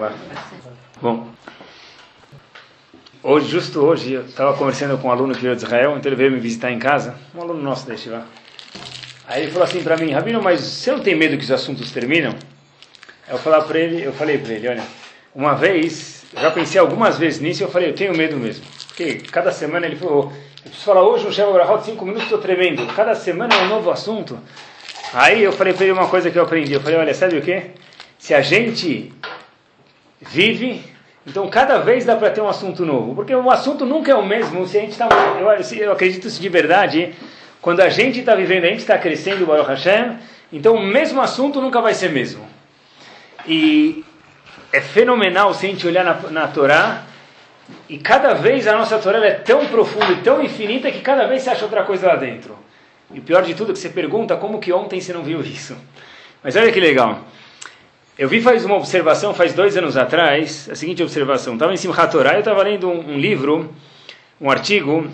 Olá. Bom, hoje, justo hoje, eu estava conversando com um aluno que veio de Israel, então ele veio me visitar em casa, um aluno nosso da Shiva. Aí ele falou assim para mim, Rabino, mas você não tem medo que os assuntos terminam? Eu, falar para ele, eu falei para ele, olha, uma vez, já pensei algumas vezes nisso, eu falei, eu tenho medo mesmo. Porque cada semana ele falou, eu preciso falar hoje no Sheva Brahot, cinco minutos, estou tremendo. Cada semana é um novo assunto. Aí eu falei para ele uma coisa que eu aprendi. Eu falei, olha, sabe o que? Se a gente vive, então cada vez dá para ter um assunto novo. Porque o assunto nunca é o mesmo. Se a gente tá, eu, eu acredito isso de verdade. Quando a gente está vivendo, a gente está crescendo, Baruch Hashem, então o mesmo assunto nunca vai ser mesmo. E é fenomenal se a gente olhar na, na Torá, e cada vez a nossa Torá é tão profunda e tão infinita que cada vez você acha outra coisa lá dentro. E o pior de tudo é que você pergunta como que ontem você não viu isso. Mas olha que legal. Eu vi faz uma observação, faz dois anos atrás, a seguinte observação. Estava em Simchat Torah, eu estava lendo um, um, livro, um artigo,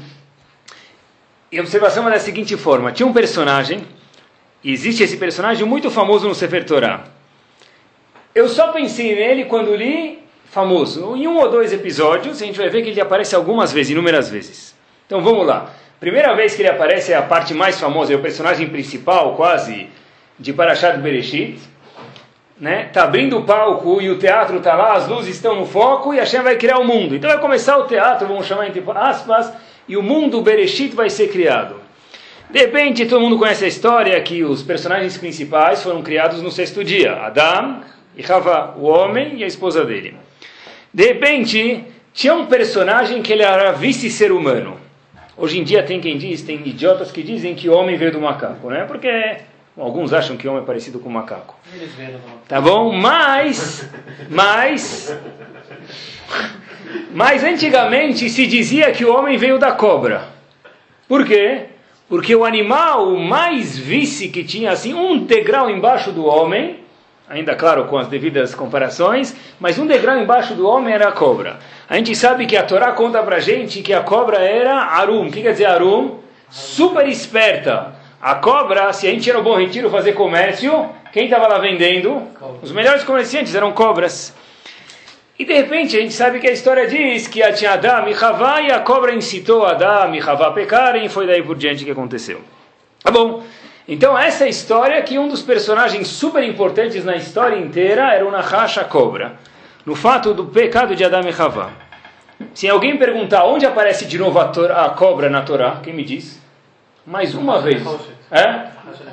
e a observação era da seguinte forma. Tinha um personagem, e existe esse personagem muito famoso no Sefer Torah. Eu só pensei nele quando li famoso. Em um ou dois episódios, a gente vai ver que ele aparece algumas vezes, inúmeras vezes. Então vamos lá. Primeira vez que ele aparece é a parte mais famosa, é o personagem principal, quase, de Parashat Bereshit né? Tá abrindo o palco e o teatro tá lá, as luzes estão no foco e a Hashem vai criar o mundo. Então vai começar o teatro, vamos chamar entre aspas, e o mundo Bereshit vai ser criado. De repente, todo mundo conhece a história que os personagens principais foram criados no sexto dia: Adam e Rava, o homem e a esposa dele. De repente, tinha um personagem que ele era vice-ser humano. Hoje em dia tem quem diz, tem idiotas que dizem que o homem veio do macaco, né? Porque Alguns acham que homem é parecido com um macaco. Tá bom? Mas, mas, mas antigamente se dizia que o homem veio da cobra. Por quê? Porque o animal mais vice que tinha assim um degrau embaixo do homem, ainda claro com as devidas comparações, mas um degrau embaixo do homem era a cobra. A gente sabe que a Torá conta pra gente que a cobra era Arum. O que quer dizer Arum? Super esperta a cobra, se a gente ia no Bom Retiro fazer comércio, quem estava lá vendendo? Os melhores comerciantes eram cobras. E de repente a gente sabe que a história diz que tinha Adam e Havá e a cobra incitou Adam e Havá a pecarem e foi daí por diante que aconteceu. Tá bom. Então essa é a história que um dos personagens super importantes na história inteira era o Nahash, a cobra. No fato do pecado de Adam e Havá. Se alguém perguntar onde aparece de novo a, a cobra na Torá, quem me diz? Mais uma vez. É?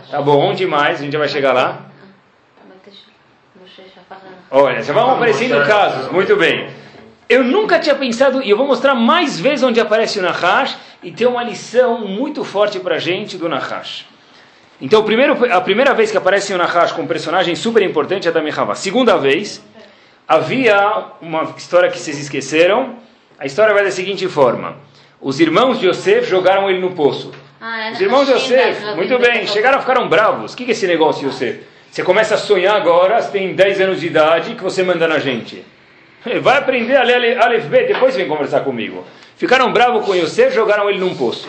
Tá bom, onde mais? A gente já vai chegar lá. Olha, já vão aparecendo casos. Muito bem. Eu nunca tinha pensado, e eu vou mostrar mais vezes onde aparece o Nahash, e tem uma lição muito forte para a gente do Nahash. Então, primeiro, a primeira vez que aparece o Nahash com um personagem super importante é da Mehavá. Segunda vez, havia uma história que vocês esqueceram. A história vai da seguinte forma: os irmãos de Yosef jogaram ele no poço. Ah, Os irmãos de Yosef, muito bem, chegaram, ficaram bravos. O que é esse negócio, Yosef? Você começa a sonhar agora, você tem 10 anos de idade, que você manda na gente. Vai aprender a ler Aleph B, depois vem conversar comigo. Ficaram bravos com Yosef, jogaram ele num poço.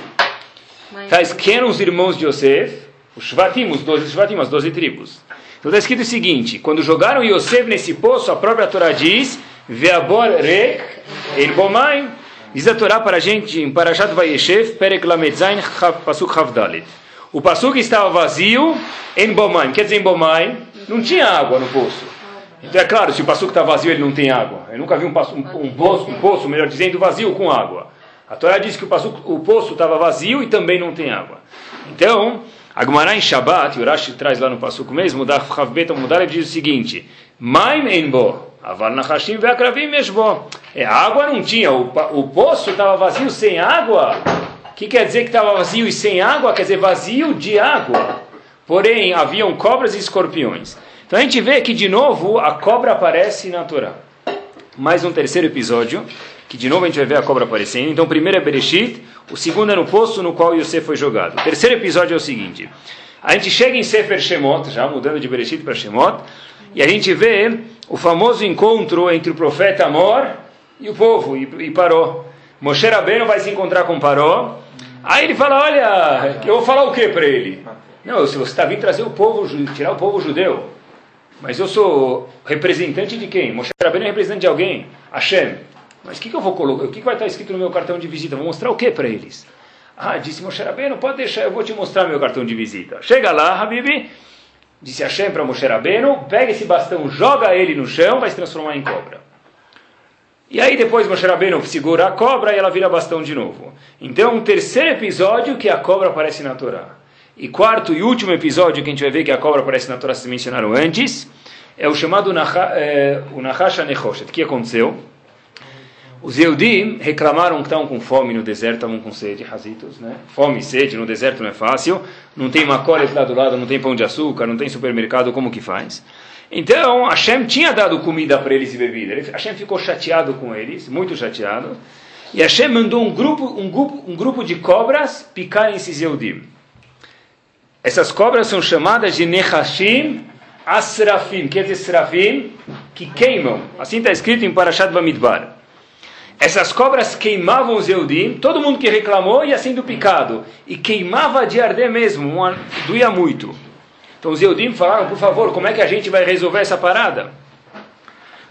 Mas... Tá quem eram os irmãos de Yosef? Os Shvatim, os 12 Shvatim, as 12 tribos. Então está escrito o seguinte: quando jogaram Yosef nesse poço, a própria Torá diz: Veabor rek el bomaim Diz a Torá para a gente em Parashat Vayeshev, Perek Lamedzain, Pasuk Havdalit. O Pasuk estava vazio em Bomaim. Quer dizer, em Bomaim não tinha água no poço. Então é claro, se o Pasuk está vazio, ele não tem água. Eu nunca vi um, passo, um, um, poço, um poço, melhor dizendo, vazio com água. A Torá diz que o, pasuk, o poço estava vazio e também não tem água. Então, Agmará em Shabbat, e o Rashi traz lá no Pasuk mesmo, da Chavbeta Mudar, ele diz o seguinte: Maim en bo. Aval Nachashim ve'akravim mesbo. É, água não tinha, o, o poço estava vazio sem água. O que quer dizer que estava vazio e sem água? Quer dizer vazio de água. Porém, haviam cobras e escorpiões. Então a gente vê que de novo a cobra aparece na Torá. Mais um terceiro episódio, que de novo a gente vai ver a cobra aparecendo. Então o primeiro é Bereshit, o segundo é no poço no qual Yosef foi jogado. O terceiro episódio é o seguinte. A gente chega em Sefer Shemot, já mudando de Bereshit para Shemot, e a gente vê o famoso encontro entre o profeta Amor e o povo, e, e Paró. Moshe Rabbeinu vai se encontrar com Paró. Aí ele fala, olha, eu vou falar o que para ele? Não, se você está vindo trazer o povo, tirar o povo judeu. Mas eu sou representante de quem? Moshe Rabbeinu é representante de alguém? Hashem. Mas o que, que eu vou colocar? O que, que vai estar escrito no meu cartão de visita? Vou mostrar o que para eles? Ah, disse Moshe Rabbeinu, pode deixar, eu vou te mostrar meu cartão de visita. Chega lá, Habibi, disse Hashem para Moshe Rabbeinu, pega esse bastão, joga ele no chão, vai se transformar em cobra. E aí depois Moshe Rabbeinu segura a cobra e ela vira bastão de novo. Então, um terceiro episódio que a cobra aparece na Torá. E quarto e último episódio que a gente vai ver que a cobra aparece na Torá, se mencionaram antes, é o chamado é, o Nahash Nechoshet. O que aconteceu? Os Yehudim reclamaram que estavam com fome no deserto, estavam com sede, razitos, né? Fome e sede no deserto não é fácil, não tem macolet lá do lado, não tem pão de açúcar, não tem supermercado, como que faz? Então, Hashem tinha dado comida para eles e bebida. Hashem ficou chateado com eles, muito chateado. E Hashem mandou um grupo, um grupo, um grupo de cobras picarem esses Yehudim. Essas cobras são chamadas de Nechashim Asrafim. Quer dizer Serafim? Que queimam. Assim está escrito em Parashat Bamidbar. Essas cobras queimavam os Eudim, todo mundo que reclamou ia sendo picado. E queimava de arder mesmo, doía muito. Então os Eudim falaram, por favor, como é que a gente vai resolver essa parada?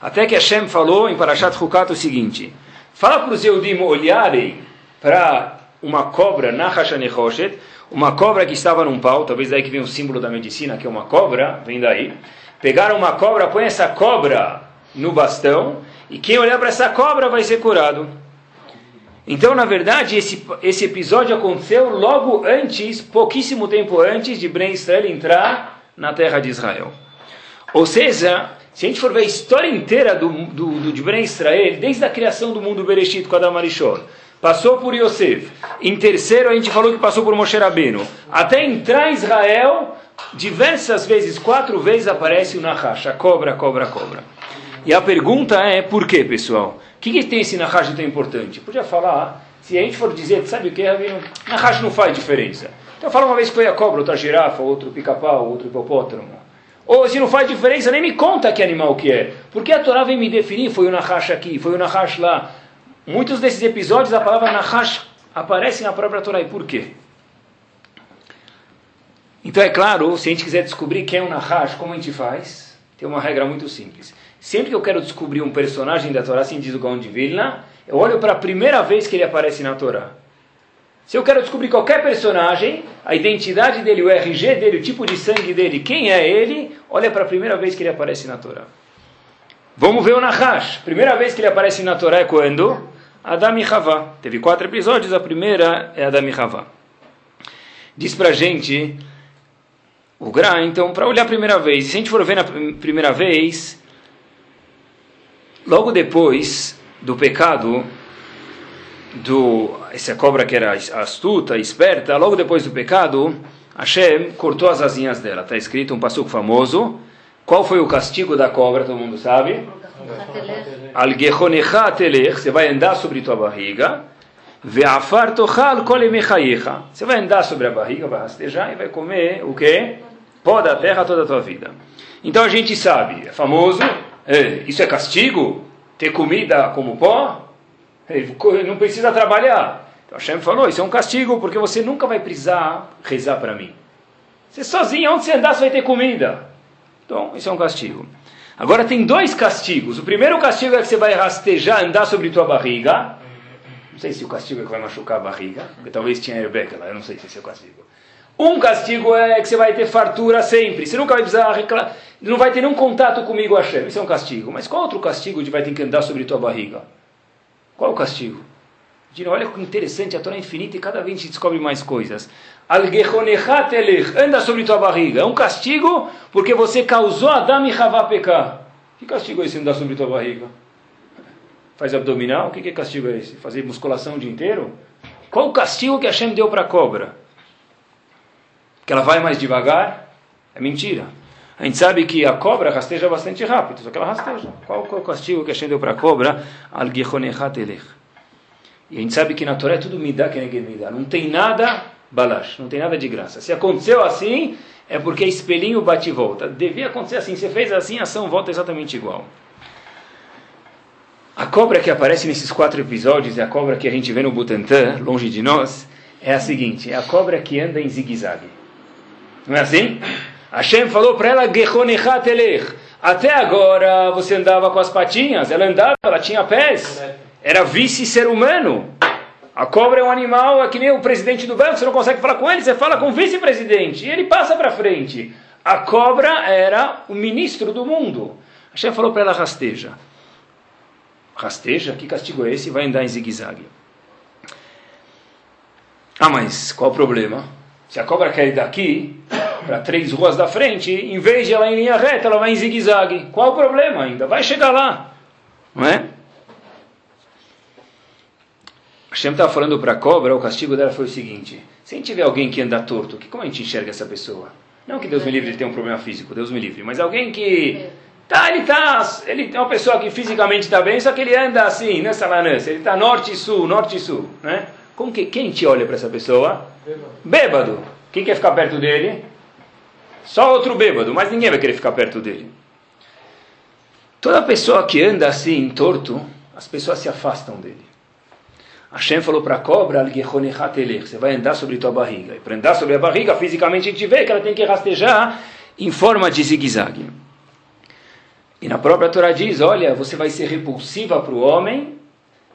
Até que Hashem falou em Parashat Hukat o seguinte, fala para os Eudim olharem para uma cobra na Hashanechoshet, uma cobra que estava num pau, talvez daí que vem o símbolo da medicina, que é uma cobra, vem daí. Pegaram uma cobra, põe essa cobra no bastão, e quem olhar para essa cobra vai ser curado. Então, na verdade, esse, esse episódio aconteceu logo antes, pouquíssimo tempo antes de Ben Israel entrar na terra de Israel. Ou seja, se a gente for ver a história inteira do, do, do de Ben Israel, desde a criação do mundo Bereshit com Adam Arishon, passou por Yosef. Em terceiro, a gente falou que passou por Moshe Rabbeinu. Até entrar em Israel, diversas vezes, quatro vezes, aparece o Nahash, a cobra, cobra, cobra. E a pergunta é, por quê, pessoal? O que, que tem esse Nahash tão importante? Podia falar, se a gente for dizer, sabe o que, Rabino? Nahash não faz diferença. Então fala uma vez que foi a cobra, outra girafa, outro pica-pau, outro hipopótamo. Ou se não faz diferença, nem me conta que animal que é. Porque a Torá vem me definir, foi o Nahash aqui, foi o Nahash lá. Muitos desses episódios a palavra Nahash aparece na própria Torá. E por quê? Então é claro, se a gente quiser descobrir quem é o Nahash, como a gente faz? Tem uma regra muito simples. Sempre que eu quero descobrir um personagem da Torá, assim diz o Gaon de Vilna, eu olho para a primeira vez que ele aparece na Torá. Se eu quero descobrir qualquer personagem, a identidade dele, o RG dele, o tipo de sangue dele, quem é ele, olha para a primeira vez que ele aparece na Torá. Vamos ver o Nahash. Primeira vez que ele aparece na Torá é quando? Adam e Havá. Teve quatro episódios, a primeira é Adam e Havá. Diz pra gente o Gra, então, para olhar a primeira vez, se a gente for ver na primeira vez, logo depois do pecado, do essa cobra que era astuta, esperta, logo depois do pecado, Hashem cortou as asinhas dela. Está escrito um passuco famoso. Qual foi o castigo da cobra? Todo mundo sabe? Al você vai andar sobre tua barriga. Você vai andar sobre a barriga, vai rastejar e vai comer o quê? Pó da terra toda a tua vida. Então a gente sabe, é famoso, isso é castigo? Ter comida como pó? É, não precisa trabalhar. Então Hashem falou, isso é um castigo, porque você nunca vai precisar rezar para mim. Você sozinho, onde você andar, você vai ter comida. Então, isso é um castigo. Agora tem dois castigos. O primeiro castigo é que você vai rastejar, andar sobre tua barriga. Não sei se o castigo é que vai machucar a barriga, porque talvez tinha airbag lá, eu não sei se esse é o castigo. Um castigo é que você vai ter fartura sempre, você nunca vai precisar reclamar, não vai ter nenhum contato comigo, Hashem. Isso é um castigo. Mas qual outro castigo de vai ter que andar sobre tua barriga? Qual o castigo? Olha que interessante, a Torá é infinita e cada vez a gente descobre mais coisas. Anda sobre tua barriga. É um castigo porque você causou Adam e Havá pecar. Que castigo é esse andar sobre tua barriga? Faz abdominal? O que, que castigo é esse? Fazer musculação o dia inteiro? Qual o castigo que Hashem deu para a cobra? Que ela vai mais devagar? É mentira. A gente sabe que a cobra rasteja bastante rápido, só que ela rasteja. Qual, qual o castigo que Hashem deu para a cobra? al E a gente sabe que na Torá é tudo midá que midá. Não tem nada balash, não tem nada de graça. Se aconteceu assim, é porque espelhinho bate e volta. Devia acontecer assim, você fez assim, a ação volta exatamente igual. A cobra que aparece nesses quatro episódios, e a cobra que a gente vê no Butantã, longe de nós, é a seguinte: é a cobra que anda em zigue-zague. Não é assim? Hashem falou para ela, Até agora você andava com as patinhas, ela andava, ela tinha pés, era vice-ser humano. A cobra é um animal, é que nem o presidente do banco, você não consegue falar com ele, você fala com o vice-presidente, e ele passa para frente. A cobra era o ministro do mundo. A chefe falou para ela, rasteja. Rasteja? Que castigo é esse? Vai andar em zigue-zague. Ah, mas qual o problema? Se a cobra quer ir daqui para três ruas da frente, em vez de ela ir em linha reta, ela vai em zigue-zague. Qual o problema ainda? Vai chegar lá. Não é? Hashem estava falando para a cobra, o castigo dela foi o seguinte: se a gente vê alguém que anda torto, que, como a gente enxerga essa pessoa? Não que Deus me livre de ter um problema físico, Deus me livre, mas alguém que. Tá, ele tá, ele é uma pessoa que fisicamente está bem, só que ele anda assim, nessa lança, ele está norte e sul, norte e sul, né? Como que, quem te olha para essa pessoa? Bêbado. Quem quer ficar perto dele? Só outro bêbado, mas ninguém vai querer ficar perto dele. Toda pessoa que anda assim, torto, as pessoas se afastam dele. Hashem falou para a cobra, você vai andar sobre tua barriga. E para andar sobre a barriga, fisicamente a gente vê que ela tem que rastejar em forma de zigue-zague. E na própria Torá diz, olha, você vai ser repulsiva para o homem,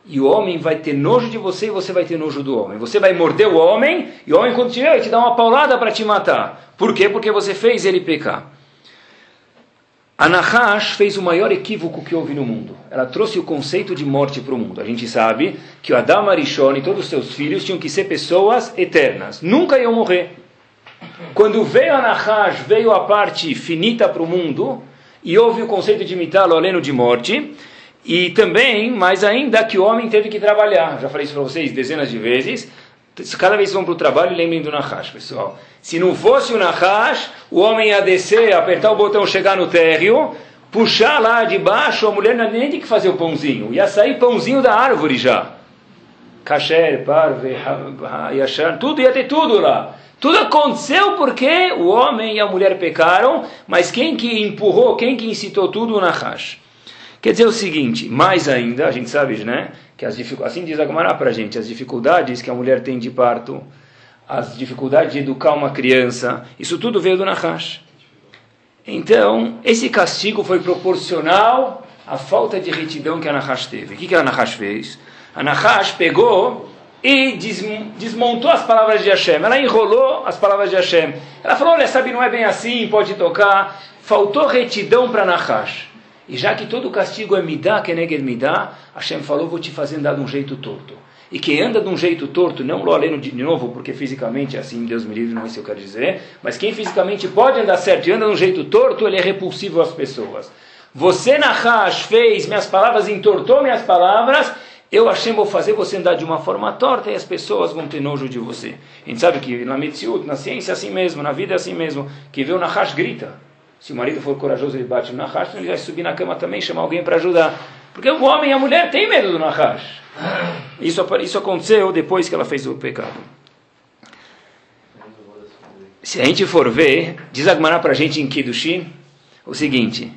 e o homem vai ter nojo de você e você vai ter nojo do homem. Você vai morder o homem, e o homem quando te vai te dar uma paulada para te matar. Por quê? Porque você fez ele pecar. A Nahash fez o maior equívoco que houve no mundo. Ela trouxe o conceito de morte para o mundo. A gente sabe que o Adam Arishon e todos os seus filhos tinham que ser pessoas eternas. Nunca iam morrer. Quando veio a Nahash, veio a parte finita para o mundo, e houve o conceito de mitalo aleno de morte, e também, mais ainda, que o homem teve que trabalhar. Já falei isso para vocês dezenas de vezes. Cada vez que vão para o trabalho, lembrem do Nahash, pessoal. Se não fosse o Nahash, o homem ia descer, apertar o botão, chegar no térreo, puxar lá de baixo, a mulher não nem tinha que fazer o pãozinho, ia sair pãozinho da árvore já. Kasher, parve, yashar, tudo ia ter tudo lá. Tudo aconteceu porque o homem e a mulher pecaram, mas quem que empurrou, quem que incitou tudo, o Nahash. Quer dizer o seguinte, mais ainda, a gente sabe, né, que as assim diz a Gemara para a gente, as dificuldades que a mulher tem de parto, as dificuldades de educar uma criança, isso tudo veio do Nahash. Então, esse castigo foi proporcional à falta de retidão que a Nahash teve. O que, que a Nahash fez? A Nahash pegou e desmontou as palavras de Hashem. Ela enrolou as palavras de Hashem. Ela falou, olha, sabe, não é bem assim, pode tocar. Faltou retidão para Nahash. E já que todo castigo é midá, keneged midá, Hashem falou, vou te fazer andar de um jeito torto. E quem anda de um jeito torto, não lo aleno de novo, porque fisicamente é assim, Deus me livre, não é isso que eu quero dizer, mas quem fisicamente pode andar certo e anda de um jeito torto, ele é repulsivo às pessoas. Você, Nahash, fez minhas palavras, entortou minhas palavras, eu achei vou fazer você andar de uma forma torta e as pessoas vão ter nojo de você. A gente sabe que na medicina, na ciência é assim mesmo, na vida é assim mesmo. Quem vê o Nahash grita. Se o marido for corajoso, ele bate no Nahash, ele vai subir na cama também, chamar alguém para ajudar. Porque o homem e a mulher têm medo do Nahash. Isso, isso aconteceu depois que ela fez o pecado. Se a gente for ver, diz Agmará para a gente em Kiddushin o seguinte: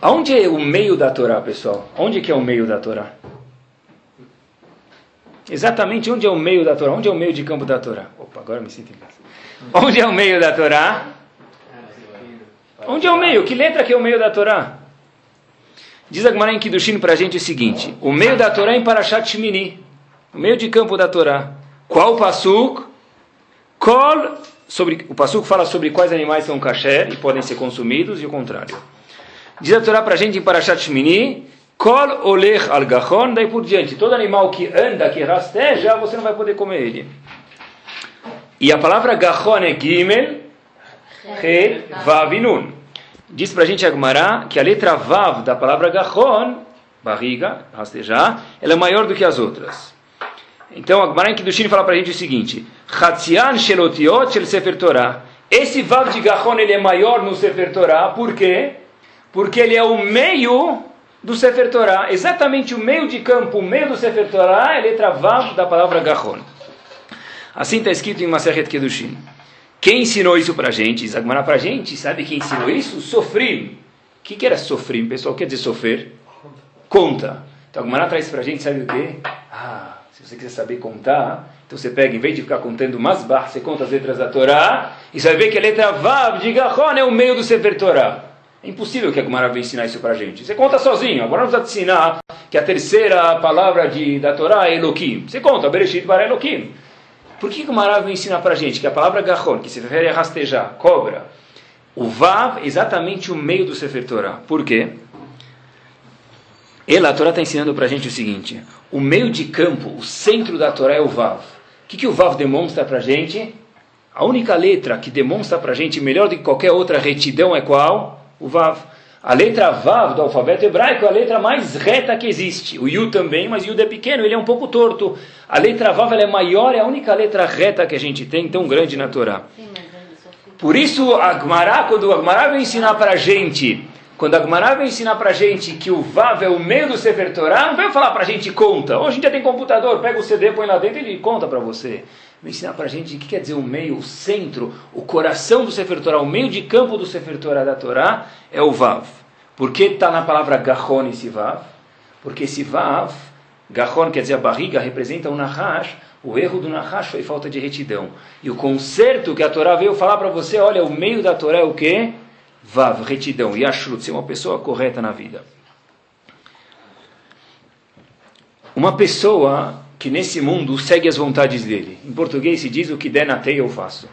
Onde é o meio da Torá, pessoal? Onde que é o meio da Torá? Exatamente onde é o meio da Torá? Onde é o meio de campo da Torá? Opa, agora me sinto em casa. Onde é o meio da Torá? Onde é o meio? Que letra que é o meio da Torá? Diz a Gemara em Kiddushin para a gente o seguinte: o meio da Torá é em Parashat Shmini, o meio de campo da Torá. Qual pasuk? Kol, sobre, o pasuk fala sobre quais animais são kasher e podem ser consumidos e o contrário. Diz a Torá para a gente em Parashat Shmini, Kol olech al gachon, daí por diante, todo animal que anda, que rasteja, você não vai poder comer ele. E a palavra gachon é gimel, he, vav e nun. Diz para a gente Agmará que a letra Vav da palavra Gachon, barriga, rastejar, ela é maior do que as outras. Então Agmará em Kiddushin fala para a gente o seguinte: Hatzian Shelotiot Shel Sefer Torah. Esse Vav de Gachon ele é maior no Sefer Torah, por quê? Porque ele é o meio do Sefer Torah, exatamente o meio de campo, o meio do Sefer Torah é a letra Vav da palavra Gachon. Assim está escrito em Maseret Kiddushin. Quem ensinou isso para a gente? Zagmará para a gente, sabe quem ensinou isso? Sofrim. O que, que era sofrim, pessoal? Quer dizer sofrer? Conta. Então Agmará traz para a gente, sabe o quê? Ah, se você quiser saber contar, então você pega, em vez de ficar contando Masbah, você conta as letras da Torá, e você vai ver que a letra Vav de Gahon é o meio do Sefer Torá. É impossível que a Gemara venha ensinar isso para a gente. Você conta sozinho. Agora não precisa te ensinar que a terceira palavra de, da Torá é Elohim. Você conta, Bereshit para Elohim. Por que a Gemara vem ensinar para a gente que a palavra Gahon, que se refere a rastejar, cobra, o Vav é exatamente o meio do Sefer Torah. Por quê? Ela, a Torá está ensinando para a gente o seguinte: o meio de campo, o centro da Torá é o Vav. O que, que o Vav demonstra para a gente? A única letra que demonstra para a gente melhor do que qualquer outra retidão é qual? o Vav. A letra Vav do alfabeto hebraico é a letra mais reta que existe. O Yu também, mas o Yud é pequeno, ele é um pouco torto. A letra Vav é maior, é a única letra reta que a gente tem, tão grande na Torá. Por isso, a Gmará, quando a Gmará vem ensinar para a gente, quando a Gmará vem ensinar para a gente que o Vav é o meio do Sefer Torá, não vem falar para a gente conta. Hoje em dia tem computador, pega o CD, põe lá dentro e ele conta para você vai ensinar para a gente o que quer dizer o meio, o centro, o coração do Sefer Torah, o meio de campo do Sefer Torah da Torá é o Vav. Por que está na palavra Gahon esse Vav? Porque esse Vav, Gahon quer dizer a barriga, representa o Nahash, o erro do Nahash foi falta de retidão. E o conserto que a Torá veio falar para você, olha, o meio da Torá é o quê? Vav, retidão, Yashrut, ser uma pessoa correta na vida. Uma pessoa que nesse mundo segue as vontades dele. Em português se diz o que der na teia eu faço.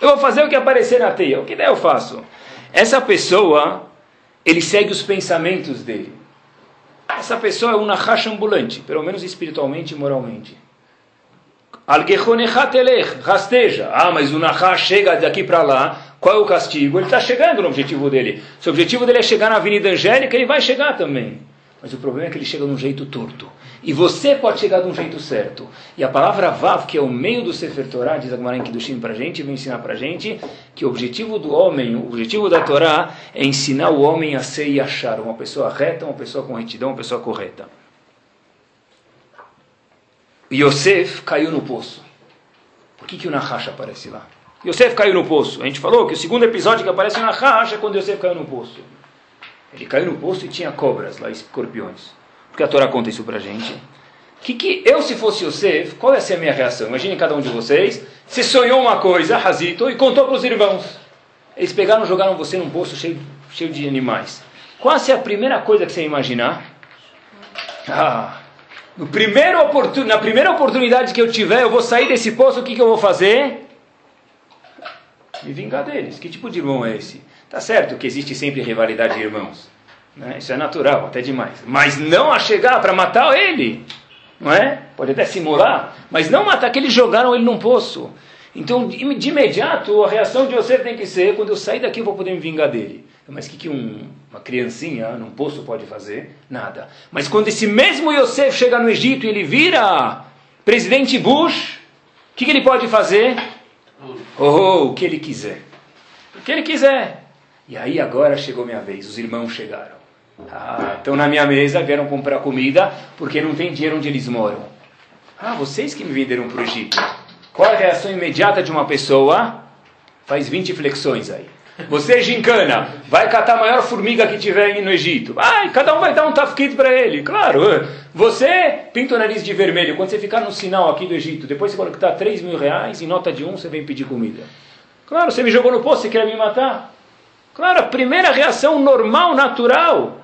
Eu vou fazer o que aparecer na teia, o que der eu faço. Essa pessoa, ele segue os pensamentos dele. Essa pessoa é um nahash ambulante, pelo menos espiritualmente e moralmente. rasteja. Ah, mas o nahash chega daqui para lá, qual é o castigo? Ele está chegando no objetivo dele. Se o objetivo dele é chegar na Avenida Angélica, ele vai chegar também. Mas o problema é que ele chega de um jeito torto. E você pode chegar de um jeito certo. E a palavra Vav, que é o meio do Sefer Torah, diz a Gemara em Kiddushim para gente, vem ensinar para gente que o objetivo do homem, o objetivo da Torá é ensinar o homem a ser e achar uma pessoa reta, uma pessoa com retidão, uma pessoa correta. Yosef caiu no poço. Por que, que o Nahash aparece lá? Yosef caiu no poço. A gente falou que o segundo episódio que aparece no Nahash é quando Yosef caiu no poço. Ele caiu no poço e tinha cobras lá, escorpiões. Porque a Torá conta isso pra gente. Que, que eu, se fosse Yosef, qual ia ser a minha reação? Imagine cada um de vocês. Você sonhou uma coisa, Razito, e contou para os irmãos. Eles pegaram e jogaram você num poço cheio, cheio de animais. Qual é a primeira coisa que você ia imaginar? Ah, no primeiro na primeira oportunidade que eu tiver, eu vou sair desse poço, o que, que eu vou fazer? Me vingar deles. Que tipo de irmão é esse? Tá certo que existe sempre rivalidade de irmãos. Né? Isso é natural, até demais. Mas não a chegar para matar ele. Não é? Pode até simular, mas não matar, que eles jogaram ele num poço. Então, de imediato, a reação de você tem que ser: quando eu sair daqui, eu vou poder me vingar dele. Mas o que, que um, uma criancinha num poço pode fazer? Nada. Mas quando esse mesmo Yosef chega no Egito e ele vira presidente Bush, o que, que ele pode fazer? Oh, o que ele quiser. O que ele quiser. E aí agora chegou minha vez, os irmãos chegaram. Ah, estão na minha mesa, vieram comprar comida porque não tem dinheiro onde eles moram. Ah, vocês que me venderam para o Egito. Qual a reação imediata de uma pessoa? Faz 20 flexões aí. Você, gincana, vai catar a maior formiga que tiver no Egito. Ai, cada um vai dar um tafkit para ele. Claro. Você pinta o nariz de vermelho. Quando você ficar no sinal aqui do Egito, depois você conectar 3 mil reais, em nota de um, você vem pedir comida. Claro, você me jogou no poço, você quer me matar? Claro, a primeira reação normal, natural.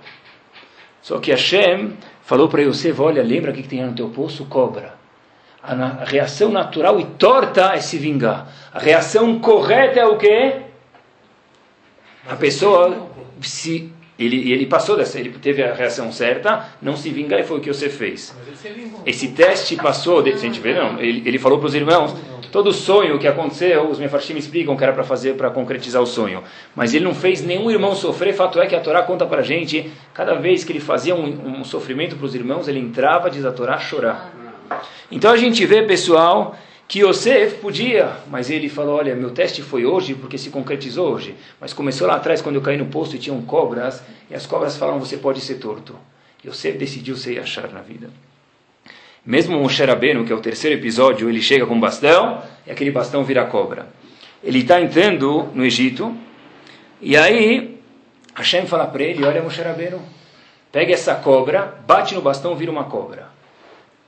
Só que Hashem falou para Yosef, olha, lembra o que tem no teu poço? Cobra. A, a, reação natural e torta é se vingar. A reação correta é o quê? A pessoa se ele, ele passou dessa, ele teve a reação certa, não se vingar e foi o que você fez. Esse teste passou, de, se a gente vê, não, ele, ele falou para os irmãos, todo sonho que aconteceu, os mefarshim explicam que era para fazer, para concretizar o sonho. Mas ele não fez nenhum irmão sofrer, fato é que a Torá conta para a gente, cada vez que ele fazia um, um sofrimento para os irmãos, ele entrava, diz a Torá, a chorar. Então a gente vê, pessoal, que Yosef podia, mas ele falou, olha, meu teste foi hoje porque se concretizou hoje. Mas começou lá atrás quando eu caí no posto e tinham cobras, e as cobras falaram, você pode ser torto. Yosef decidiu ser achar na vida. Mesmo Moshe Rabbeinu, que é o terceiro episódio, ele chega com um bastão, e aquele bastão vira cobra. Ele está entrando no Egito, e aí Hashem fala para ele, olha Moshe Rabbeinu, pega essa cobra, bate no bastão, vira uma cobra.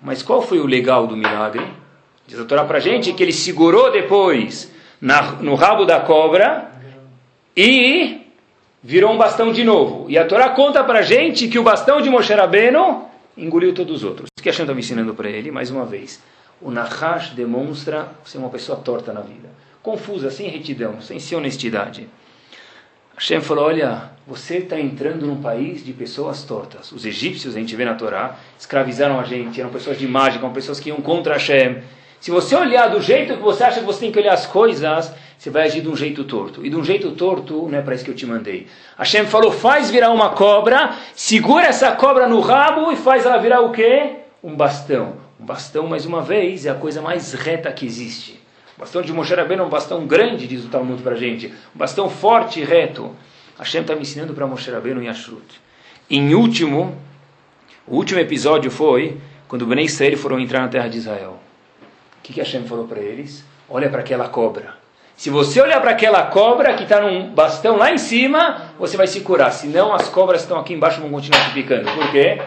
Mas qual foi o legal do milagre? Diz a Torá para a gente que ele segurou depois na, no rabo da cobra e virou um bastão de novo. E a Torá conta para gente que o bastão de Moshe Rabbeinu engoliu todos os outros. O que a Hashem está me ensinando para ele, mais uma vez. O Nahash demonstra ser uma pessoa torta na vida. Confusa, sem retidão, sem ser honestidade. Hashem falou, olha, você está entrando num país de pessoas tortas. Os egípcios, a gente vê na Torá, escravizaram a gente, eram pessoas de mágica, eram pessoas que iam contra Hashem. Se você olhar do jeito que você acha que você tem que olhar as coisas, você vai agir de um jeito torto. E de um jeito torto, não é para isso que eu te mandei. Hashem falou, faz virar uma cobra, segura essa cobra no rabo e faz ela virar o quê? Um bastão. Um bastão, mais uma vez, é a coisa mais reta que existe. O bastão de Moshe Rabbeinu é um bastão grande, diz o Talmud para a gente. Um bastão forte e reto. Hashem está me ensinando para Moshe Rabbeinu em Ashrut. Em último, o último episódio foi quando o Bnei Israel foram entrar na terra de Israel. Que, que Hashem falou para eles? Olha para aquela cobra. Se você olhar para aquela cobra que está num bastão lá em cima, você vai se curar. Senão as cobras estão aqui embaixo vão continuar te picando. Por quê?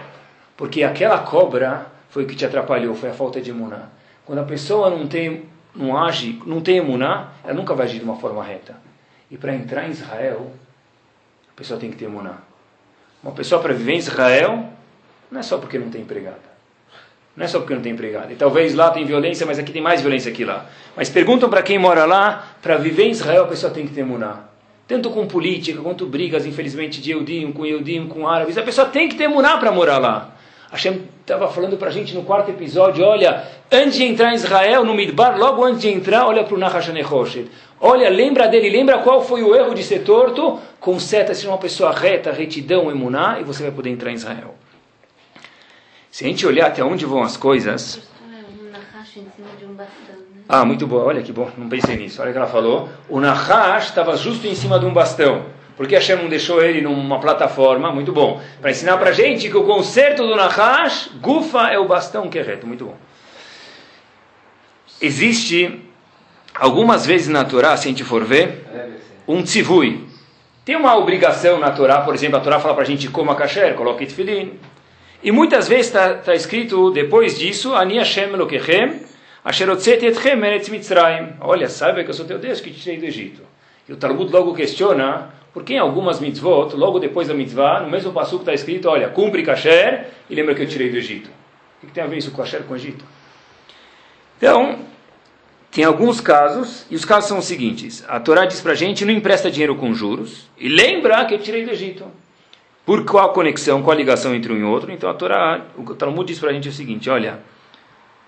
Porque aquela cobra foi o que te atrapalhou, foi a falta de emuná. Quando a pessoa não tem, não age, não tem emuná, ela nunca vai agir de uma forma reta. E para entrar em Israel, a pessoa tem que ter emuná. Uma pessoa para viver em Israel, não é só porque não tem empregada. Não é só porque não tem empregado. E talvez lá tem violência, mas aqui tem mais violência que lá. Mas perguntam para quem mora lá, para viver em Israel a pessoa tem que ter muná. Tanto com política, quanto brigas, infelizmente, de Eudim com Eudim, com árabes. A pessoa tem que ter muná para morar lá. Hashem estava falando para a gente no quarto episódio, olha, antes de entrar em Israel, no Midbar, logo antes de entrar, olha para o Nahashanechoshet. Olha, lembra dele, lembra qual foi o erro de ser torto? Conseta ser uma pessoa reta, retidão, emuná, e você vai poder entrar em Israel. Se a gente olhar até onde vão as coisas. Ah, muito boa, olha que bom, não pensei nisso. Olha o que ela falou. O Nahash estava justo em cima de um bastão. Porque Hashem não deixou ele numa plataforma, muito bom. Para ensinar para a gente que o conserto do Nahash, Gufa é o bastão que é reto, muito bom. Existe, algumas vezes na Torá, se a gente for ver, um tzivui. Tem uma obrigação na Torá, por exemplo, a Torá fala para a gente coma kasher, coloque tefilin. E muitas vezes está tá escrito depois disso, Ani Hashem Elokechem, Asher etchem eretz Mitzrayim. Olha, saiba que eu sou teu Deus que te tirei do Egito. E o Talmud logo questiona, por que em algumas mitzvot, logo depois da mitzvah, no mesmo passo está escrito, olha, cumpre kasher e lembra que eu tirei do Egito. O que tem a ver isso com kasher com o Egito? Então, tem alguns casos, e os casos são os seguintes. A Torá diz para a gente, não empresta dinheiro com juros, e lembra que eu tirei do Egito. Por qual conexão, qual ligação entre um e outro? Então a Torá, o Talmud diz para a gente o seguinte: olha,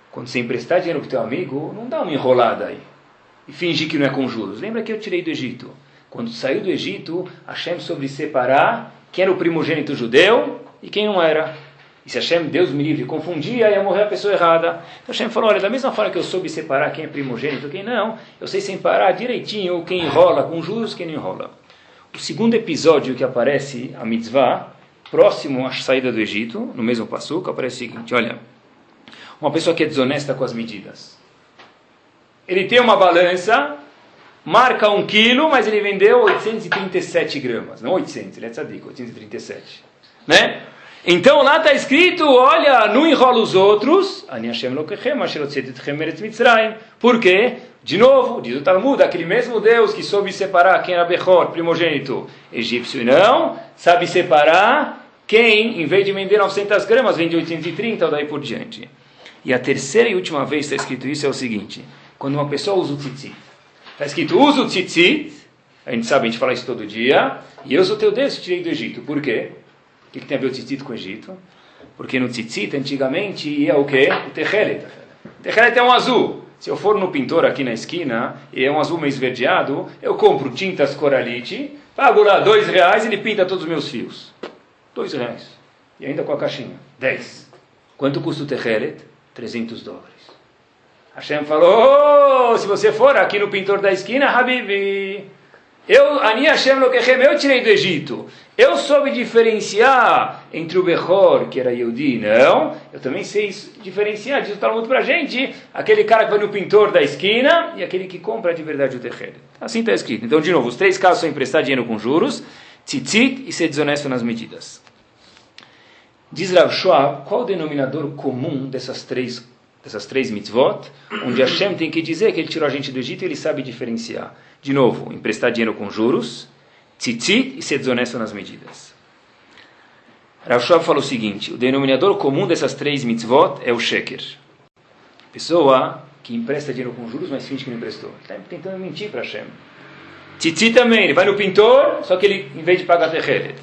quando você emprestar dinheiro para o teu amigo, não dá uma enrolada aí e fingir que não é com juros. Lembra que eu tirei do Egito? Quando saiu do Egito, Hashem sobre separar quem era o primogênito judeu e quem não era. E se Hashem, Deus me livre, confundia, ia morrer a pessoa errada. Então Hashem falou, olha, da mesma forma que eu soube separar quem é primogênito e quem não, eu sei separar direitinho quem enrola com juros quem não enrola. O segundo episódio que aparece a mitzvah, próximo à saída do Egito, no mesmo passuco, aparece o seguinte: olha, uma pessoa que é desonesta com as medidas. Ele tem uma balança, marca um quilo, mas ele vendeu 837 gramas. Não 800, ele é tzadik, 837. Né? Então lá está escrito, olha, não enrola os outros. Por quê? De novo, diz o Talmud, aquele mesmo Deus que soube separar quem era Bechor, primogênito egípcio e não, sabe separar quem, em vez de vender 900 gramas, vende 830 ou daí por diante. E a terceira e última vez que está escrito isso é o seguinte, quando uma pessoa usa o tzitzit, está escrito usa o tzitzit, a gente sabe, a gente fala isso todo dia, e eu sou teu Deus, tirei do Egito. Por quê? O que, tem a ver o tzitzit com o Egito? Porque no tzitzit, antigamente, ia o quê? O techelet. O techelet é um azul. Se eu for no pintor aqui na esquina e é um azul meio esverdeado, eu compro tintas Coralite, pago lá dois reais e ele pinta todos os meus fios. Dois reais. E ainda com a caixinha. Dez. Quanto custa o Teheret? 300 dólares. Hashem falou, oh, se você for aqui no pintor da esquina, Habibi, eu, Ani Hashem Lokechem, eu tirei do Egito. Eu soube diferenciar entre o Bechor, que era Yehudi, não. Eu também sei diferenciar, diz o Talmud para a gente, aquele cara que vai no pintor da esquina e aquele que compra de verdade o terreno. Assim está escrito. Então, de novo, os três casos são emprestar dinheiro com juros, tzitzit e ser desonesto nas medidas. Diz Rav qual o denominador comum dessas três, dessas três mitzvot, onde Hashem tem que dizer que ele tirou a gente do Egito e ele sabe diferenciar. De novo, emprestar dinheiro com juros, tzitzit e ser desonesto nas medidas. Rav falou o seguinte, o denominador comum dessas três mitzvot é o sheker. Pessoa que empresta dinheiro com juros, mas finge que não emprestou. Está tentando mentir para Hashem. Tzitzit também, ele vai no pintor, só que ele, em vez de pagar terrelet.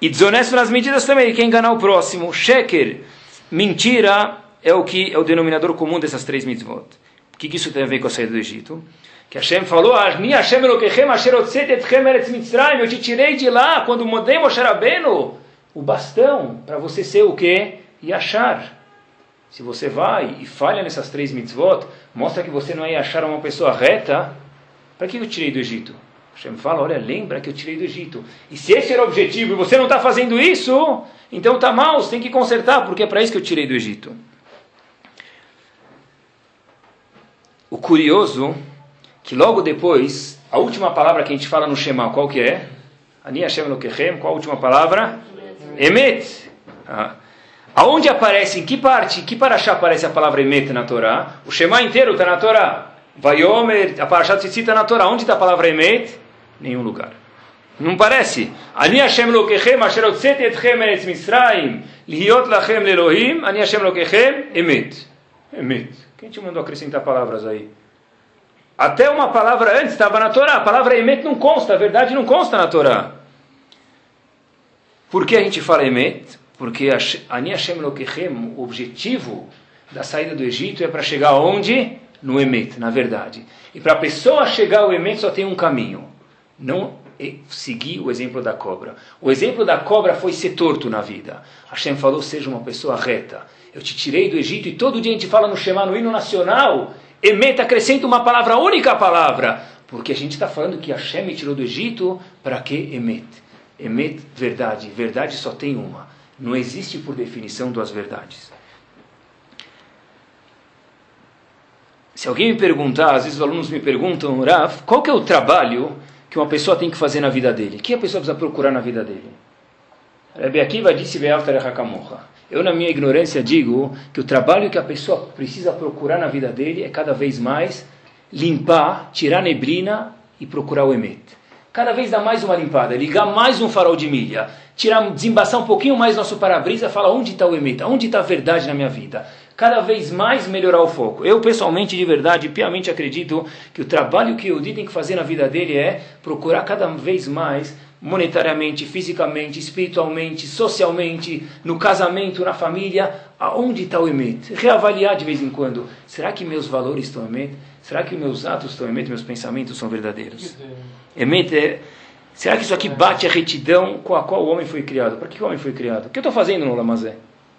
E desonesto nas medidas também, ele quer enganar o próximo. Sheker, mentira, é o que é o denominador comum dessas três mitzvot. O que, isso tem a ver com a saída do Egito? Que Hashem falou, Ni Hashem Elokechem asher etchem eretz Mitzrayim, eu te tirei de lá, quando mudei Moshe Rabbeinu, o bastão, para você ser o quê? Achar. Se você vai e falha nessas três mitzvot, mostra que você não é achar uma pessoa reta, para que eu tirei do Egito? Hashem fala, olha, lembra que eu tirei do Egito. E se esse era o objetivo e você não está fazendo isso, então está mal, você tem que consertar, porque é para isso que eu tirei do Egito. O curioso, que logo depois, a última palavra que a gente fala no Shema, qual que é? Ani Hashem Elokechem, qual a última palavra? Emet. Ah. Aonde aparece, em que parte, que paraxá aparece a palavra Emet na Torá? O Shema inteiro está na Torá. Vayomer, a paraxá se cita na Torá. Onde está a palavra Emet? Nenhum lugar. Não parece? Ani Hashem Lokechem, asher otzet etchem eretz Misraim, lihiot lachem lelohim, ani Hashem Lokechem, Emet. Emet. Quem te mandou acrescentar palavras aí? Até uma palavra antes estava na Torá. A palavra Emet não consta, a verdade não consta na Torá. Por que a gente fala Emet? Porque Ani Hashem Lokechem, o objetivo da saída do Egito é para chegar onde? No Emet, na verdade. E para a pessoa chegar ao Emet só tem um caminho. Não seguir o exemplo da cobra. O exemplo da cobra foi ser torto na vida. Hashem falou, seja uma pessoa reta. Eu te tirei do Egito e todo dia a gente fala no Shema, no hino nacional, Emet acrescenta uma palavra, única palavra. Porque a gente está falando que Hashem me tirou do Egito, para que Emet? Emet, verdade. Verdade só tem uma. Não existe por definição duas verdades. Se alguém me perguntar, às vezes os alunos me perguntam, Raf, qual que é o trabalho que uma pessoa tem que fazer na vida dele? O que a pessoa precisa procurar na vida dele? Rebbe Akiva disse, eu, na minha ignorância, digo que o trabalho que a pessoa precisa procurar na vida dele é cada vez mais limpar, tirar neblina e procurar o emet. Cada vez dar mais uma limpada, ligar mais um farol de milha, tirar, desembaçar um pouquinho mais nosso para-brisa, falar onde está o emet, onde está a verdade na minha vida. Cada vez mais melhorar o foco. Eu, pessoalmente, de verdade, piamente acredito que o trabalho que o Di tem que fazer na vida dele é procurar cada vez mais monetariamente, fisicamente, espiritualmente, socialmente, no casamento, na família, aonde está o emet? Reavaliar de vez em quando. Será que meus valores estão emet? Será que meus atos estão emet? Meus pensamentos são verdadeiros? Emet é... Será que isso aqui bate a retidão com a qual o homem foi criado? Para que o homem foi criado? O que eu estou fazendo no Lamazé?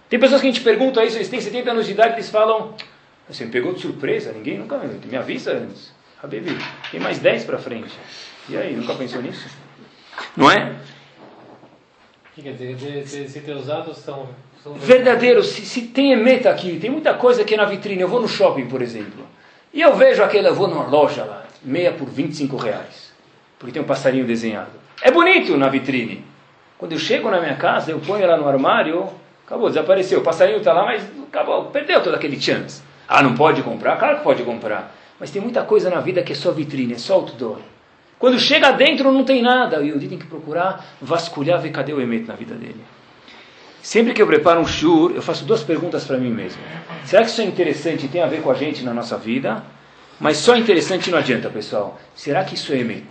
Tem pessoas que a gente pergunta isso, eles têm 70 anos de idade, eles falam, você me pegou de surpresa, ninguém nunca me avisa antes. Habibi, tem mais 10 para frente. E aí, nunca pensou nisso? Não é? Quer dizer, se teus atos são, são verdadeiros, se, se tem emeta aqui, tem muita coisa aqui na vitrine. Eu vou no shopping, por exemplo, e eu vejo aquela, eu vou numa loja lá, meia por 25 reais, porque tem um passarinho desenhado. É bonito na vitrine. Quando eu chego na minha casa, eu ponho ela no armário, acabou, desapareceu. O passarinho está lá, mas acabou, perdeu todo aquele chance. Ah, não pode comprar? Claro que pode comprar. Mas tem muita coisa na vida que é só vitrine, é só outdoor. Quando chega dentro não tem nada. O Yehudi tem que procurar vasculhar, ver cadê o Emet na vida dele. Sempre que eu preparo um shur, eu faço duas perguntas para mim mesmo. Será que isso é interessante e tem a ver com a gente na nossa vida? Mas só interessante não adianta, pessoal. Será que isso é Emet?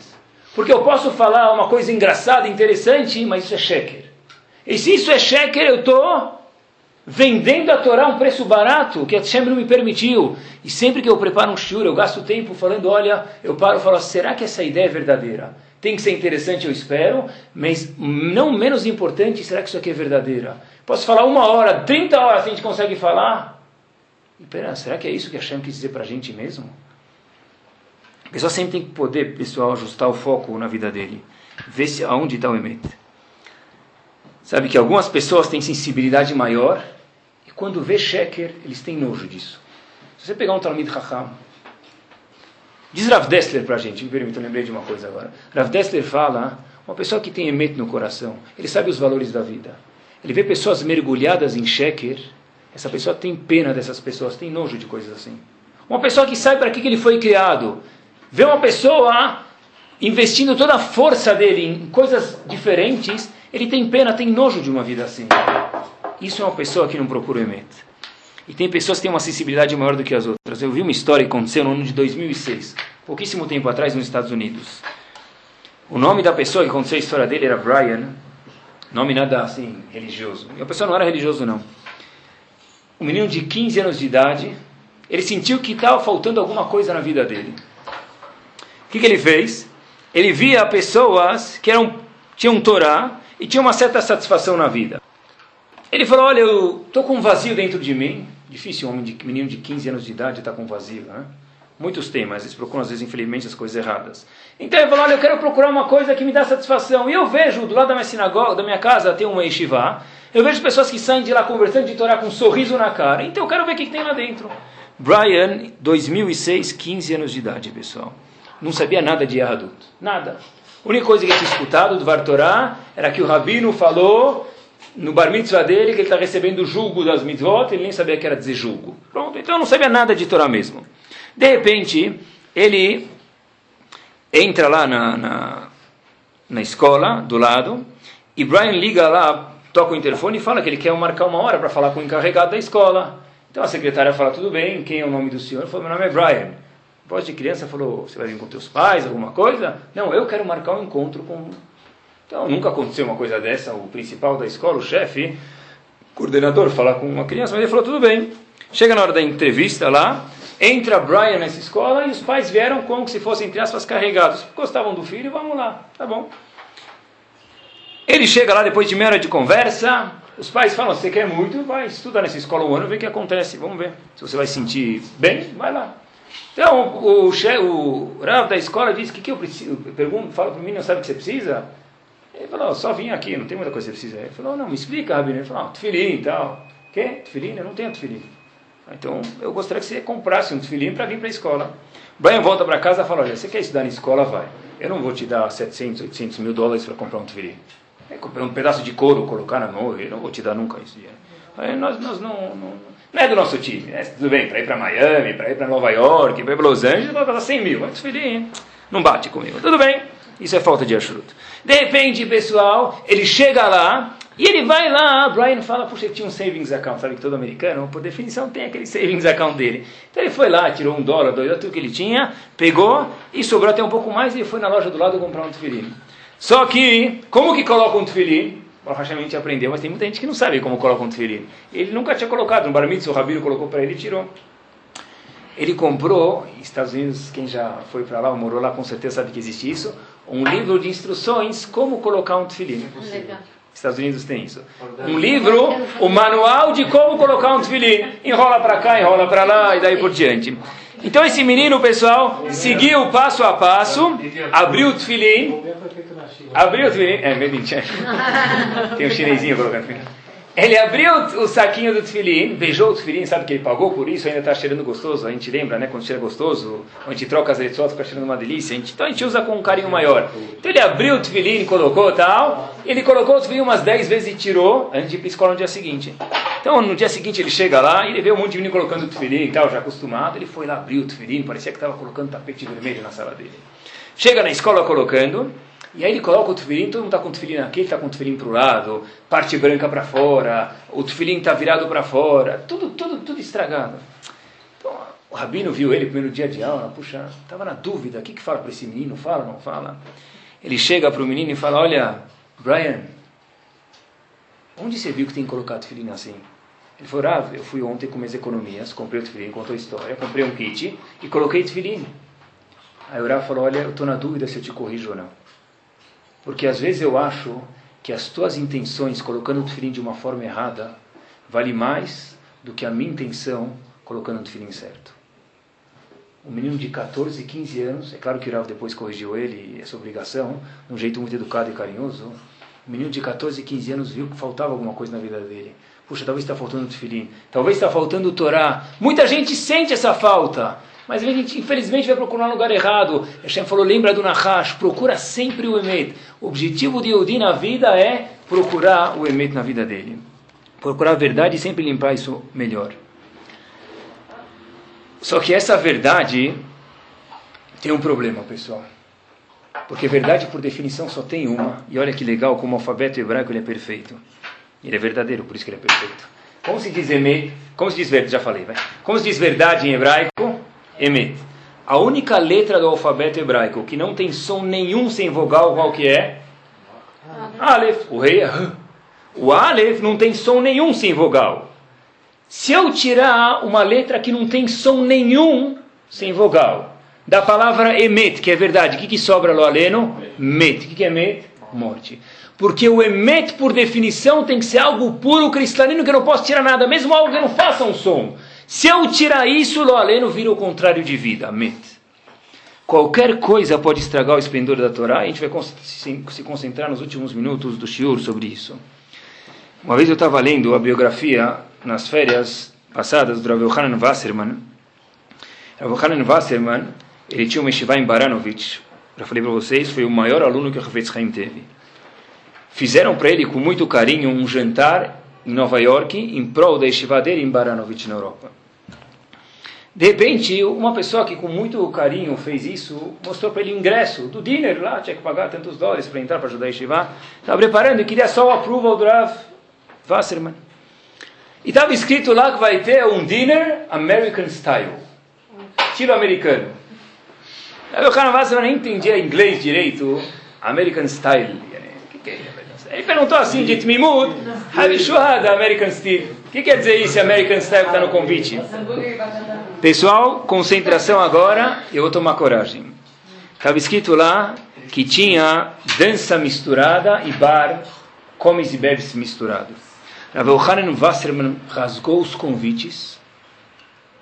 Porque eu posso falar uma coisa engraçada, interessante, mas isso é sheker. E se isso é sheker, eu estou vendendo a Torá a um preço barato, que a Hashem não me permitiu. E sempre que eu preparo um shur, eu gasto tempo falando, olha, eu paro e falo, será que essa ideia é verdadeira? Tem que ser interessante, eu espero, mas não menos importante, será que isso aqui é verdadeira? Posso falar uma hora, 30 horas a gente consegue falar? E pera, será que é isso que a Hashem quis dizer para a gente mesmo? A pessoa sempre tem que poder, pessoal, ajustar o foco na vida dele. Ver se aonde está o emet. Sabe que algumas pessoas têm sensibilidade maior quando vê Sheker, eles têm nojo disso. Se você pegar um Talmud Chacham, diz Rav Dessler para a gente, me permita, eu lembrei de uma coisa agora. Rav Dessler fala, uma pessoa que tem emet no coração, ele sabe os valores da vida. Ele vê pessoas mergulhadas em Sheker, essa pessoa tem pena dessas pessoas, tem nojo de coisas assim. Uma pessoa que sabe para que, que ele foi criado, vê uma pessoa investindo toda a força dele em coisas diferentes, ele tem pena, tem nojo de uma vida assim. Isso é uma pessoa que não procura o. E tem pessoas que têm uma sensibilidade maior do que as outras. Eu vi uma história que aconteceu no ano de 2006, pouquíssimo tempo atrás, nos Estados Unidos. O nome da pessoa que aconteceu a história dele era Brian, nome nada assim religioso. E a pessoa não era religioso, não. Um menino de 15 anos de idade, ele sentiu que estava faltando alguma coisa na vida dele. O que, que ele fez? Ele via pessoas que eram, tinham Torá e tinham uma certa satisfação na vida. Ele falou: Olha, eu estou com um vazio dentro de mim. Difícil um homem de, menino de 15 anos de idade estar tá com vazio, né? Muitos têm, mas eles procuram às vezes, infelizmente, as coisas erradas. Então ele falou: Olha, eu quero procurar uma coisa que me dá satisfação. E eu vejo do lado da minha sinagoga, da minha casa, tem uma yeshiva. Eu vejo pessoas que saem de lá conversando de Torá com um sorriso na cara. Então eu quero ver o que, que tem lá dentro. Brian, 2006, 15 anos de idade, pessoal. Não sabia nada de Yahadut. Nada. A única coisa que ele tinha escutado do Vartorá era que o Rabino falou no bar mitzvah dele que ele está recebendo o julgo das mitzvot, ele nem sabia que era dizer julgo. Pronto, então não sabia nada de Torá mesmo. De repente, ele entra lá na, na, na escola, do lado, e Brian liga lá, toca o interfone e fala que ele quer marcar uma hora para falar com o encarregado da escola. Então a secretária fala, tudo bem, quem é o nome do senhor? Ele falou, meu nome é Brian. Voz de criança falou, você vai vir com teus pais, alguma coisa? Não, eu quero marcar um encontro com... Então nunca aconteceu uma coisa dessa, o principal da escola, o chefe, coordenador, falar com uma criança, mas ele falou, tudo bem. Chega na hora da entrevista lá, entra Brian nessa escola e os pais vieram como se fossem, entre aspas, carregados. Gostavam do filho, vamos lá, tá bom. Ele chega lá depois de meia hora de conversa, os pais falam, você quer muito, vai estudar nessa escola um ano, vê o que acontece, vamos ver. Se você vai sentir bem, vai lá. Então, o, o, o Rav da escola diz, o que, que eu preciso? Pergunto, fala para mim, não sabe o que você precisa? Ele falou, só vim aqui, não tem muita coisa que você precisa. Ele falou, não, me explica, Rabino. Ele falou, ah, tefilim e tal. Quê? Tefilim? Eu não tenho tefilim. Então, eu gostaria que você comprasse um tefilim para vir para a escola. Brian volta para casa e fala, olha, você quer estudar na escola? Vai. Eu não vou te dar 700, 800 mil dólares para comprar um tefilim. É um pedaço de couro, colocar na mão, eu não vou te dar nunca isso. Aí nós, nós não, não não é do nosso time. Né? Tudo bem, para ir para Miami, para ir para Nova York, para ir para Los Angeles, vai gastar 100 mil. Mas filhinho, não bate comigo. Tudo bem, isso é falta de ajuda. De repente, pessoal, ele chega lá e ele vai lá. Brian fala, puxa, ele tinha um savings account. Sabe que todo americano, por definição, tem aquele savings account dele. Então ele foi lá, tirou um dólar, dois dólares, tudo que ele tinha, pegou e sobrou até um pouco mais e foi na loja do lado comprar um tefilim. Só que, como que coloca um tefilim? Baruch Hashem a gente aprendeu, mas tem muita gente que não sabe como coloca um tefilim. Ele nunca tinha colocado, no bar mitzvah, o rabino colocou para ele e tirou. Ele comprou, Estados Unidos, quem já foi para lá, morou lá, com certeza sabe que existe isso, um livro de instruções como colocar um tefilim. Estados Unidos tem isso. Um livro, o manual de como colocar um tefilim. Enrola para cá, enrola para lá e daí por diante. Então esse menino, pessoal, seguiu passo a passo, abriu o tefilim, abriu o tefilim, é, meio tem um chinesinho colocando tefilim. Ele abriu o saquinho do tefilim, beijou o tefilim, sabe que ele pagou por isso, ainda está cheirando gostoso, a gente lembra, né, quando cheira gostoso, a gente troca as leitotas, fica cheirando uma delícia, a gente, então a gente usa com um carinho maior. Então ele abriu o tefilim, colocou tal, ele colocou o tefilim umas 10 vezes e tirou, antes de ir para a escola no dia seguinte. Então no dia seguinte ele chega lá, e ele vê um monte de menino colocando o tefilim e tal, já acostumado, ele foi lá, abriu o tefilim, parecia que estava colocando tapete vermelho na sala dele. Chega na escola colocando, e aí ele coloca o tefilim, todo mundo está com o tefilim aqui, ele está com o tefilim para o lado, parte branca para fora, o tefilim está virado para fora, tudo, tudo, tudo estragado. Então o rabino viu ele primeiro dia de aula, puxa, estava na dúvida, o que, que fala para esse menino, fala ou não fala? Ele chega para o menino e fala, olha, Brian, onde você viu que tem que colocar tefilim assim? Ele falou, ah, eu fui ontem com minhas economias, comprei o tefilim, contou a história, comprei um kit e coloquei tefilim. Aí o Rav falou, olha, eu estou na dúvida se eu te corrijo ou não. Porque às vezes eu acho que as tuas intenções colocando o tefilim de uma forma errada vale mais do que a minha intenção colocando o tefilim certo. Um menino de 14, 15 anos, é claro que o Rav depois corrigiu ele, essa obrigação, de um jeito muito educado e carinhoso. Um menino de 14, 15 anos viu que faltava alguma coisa na vida dele. Puxa, talvez está faltando o tefilim, talvez está faltando o Torá. Muita gente sente essa falta. Mas a gente, infelizmente, vai procurar um lugar errado. Hashem falou, lembra do Nahash, procura sempre o Emet. O objetivo de Yehudi na vida é procurar o Emet na vida dele. Procurar a verdade e sempre limpar isso melhor. Só que essa verdade tem um problema, pessoal. Porque verdade, por definição, só tem uma. E olha que legal como o alfabeto hebraico ele é perfeito. Ele é verdadeiro, por isso que ele é perfeito. Como se diz emet? Como se diz verdade? Já falei, vai. Como se diz verdade em hebraico? Emet. A única letra do alfabeto hebraico que não tem som nenhum sem vogal, qual que é? Aleph. O rei é O Aleph não tem som nenhum sem vogal. Se eu tirar uma letra que não tem som nenhum sem vogal, da palavra emet, que é verdade, o que, que sobra lo aleno? Met. O que, que é met? Morte. Porque o emet, por definição, tem que ser algo puro, cristalino, que eu não posso tirar nada, mesmo algo que não faça um som. Se eu tirar isso, lo aleno vira o contrário de vida, met. Qualquer coisa pode estragar o esplendor da Torá, e a gente vai se concentrar nos últimos minutos do shiur sobre isso. Uma vez eu estava lendo a biografia, nas férias passadas, do Rav Yohanan Wasserman. Rav Yohanan Wasserman, ele tinha uma yeshiva em Baranovich. Já falei para vocês, foi o maior aluno que o Rav Chaim teve. Fizeram para ele com muito carinho um jantar em Nova York em prol da yeshiva dele em Baranovich, na Europa. De repente, uma pessoa que com muito carinho fez isso, mostrou para ele o ingresso do dinner lá, tinha que pagar tantos dólares para entrar para ajudar a Yeshiva. Estava preparando e queria só o approval do Rav Wasserman. E estava escrito lá que vai ter um dinner American Style, estilo americano. Aí o cara nem entendia inglês direito, American Style. O que, que é Ele perguntou assim, de Tmimut, da American Style. O que quer dizer isso, American Style, está no convite? Pessoal, concentração agora, eu vou tomar coragem. Estava escrito lá que tinha dança misturada e bar, comes e bebes misturado. Rav Yohanan Wasserman rasgou os convites,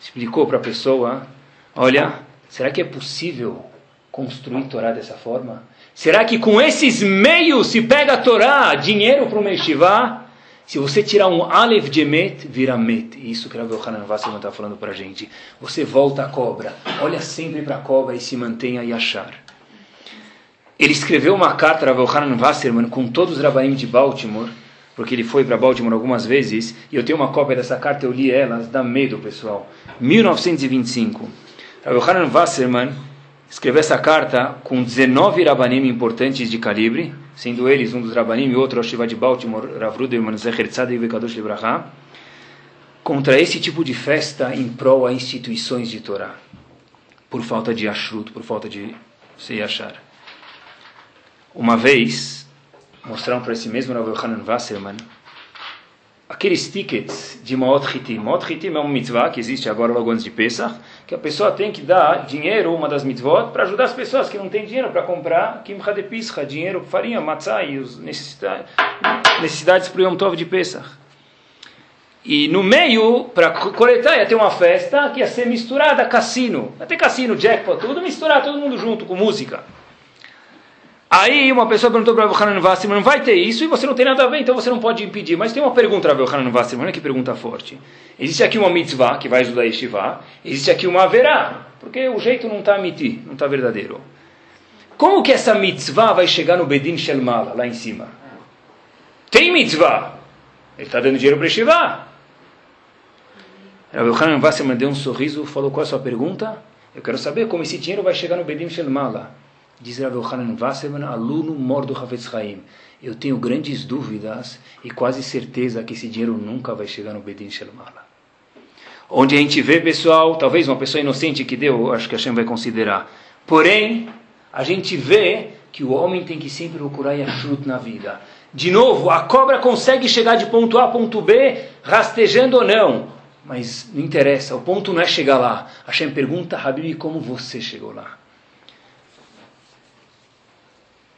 explicou para a pessoa, olha, será que é possível construir Torá dessa forma? Será que com esses meios se pega a Torá, dinheiro para o Meshivá? Se você tirar um Aleph de Emet, vira Met. Isso que Rav Yohanan Wasserman está falando para a gente. Você volta à cobra. Olha sempre para a cobra e se mantenha a achar. Ele escreveu uma carta, Rav Yohanan Wasserman, com todos os rabaim de Baltimore, porque ele foi para Baltimore algumas vezes, e eu tenho uma cópia dessa carta, eu li ela, dá medo, pessoal. 1925. Yohanan Wasserman escreveu essa carta com 19 rabanim importantes de calibre, sendo eles um dos rabanim e outro, Shiva de Baltimore, Rav Ruderman, Zecher Tzadik Vekadosh Libraha, contra esse tipo de festa em prol a instituições de Torá, por falta de ashrut, por falta de se achar. Uma vez, mostraram para esse mesmo Rav Yohanan Wasserman aqueles tickets de Maot Hitim. Maot Hitim é uma mitzvah que existe agora logo antes de Pesach, que a pessoa tem que dar dinheiro, uma das mitzvot, para ajudar as pessoas que não têm dinheiro para comprar Kimcha de Pischa, dinheiro, farinha, matzah e os necessidades, necessidades para o Yom Tov de Pesach. E no meio, para coletar, ia ter uma festa que ia ser misturada cassino. Ia ter cassino, jackpot, tudo misturado, todo mundo junto, com música. Aí uma pessoa perguntou para o Hanan Wasserman, vai ter isso e você não tem nada a ver, então você não pode impedir. Mas tem uma pergunta o Hanan Wasserman, que pergunta forte. Existe aqui uma mitzvah, que vai ajudar a Yeshiva, existe aqui uma verá, porque o jeito não está amiti, não está verdadeiro. Como que essa mitzvah vai chegar no Bedin Shelmala, lá em cima? Tem mitzvah, ele está dando dinheiro para Yeshiva. O Hanan Wasserman deu um sorriso, falou, qual é a sua pergunta? Eu quero saber como esse dinheiro vai chegar no Bedin Shelmala. Diz Rav Yohanan Wasserman, aluno mor do Havetz Haim. Eu tenho grandes dúvidas e quase certeza que esse dinheiro nunca vai chegar no Bedin Shelmala. Onde a gente vê, pessoal, talvez uma pessoa inocente que deu, acho que a Hashem vai considerar. Porém, a gente vê que o homem tem que sempre procurar Yashrut na vida. De novo, a cobra consegue chegar de ponto A a ponto B, rastejando ou não. Mas não interessa, o ponto não é chegar lá. Hashem pergunta, Habib, como você chegou lá?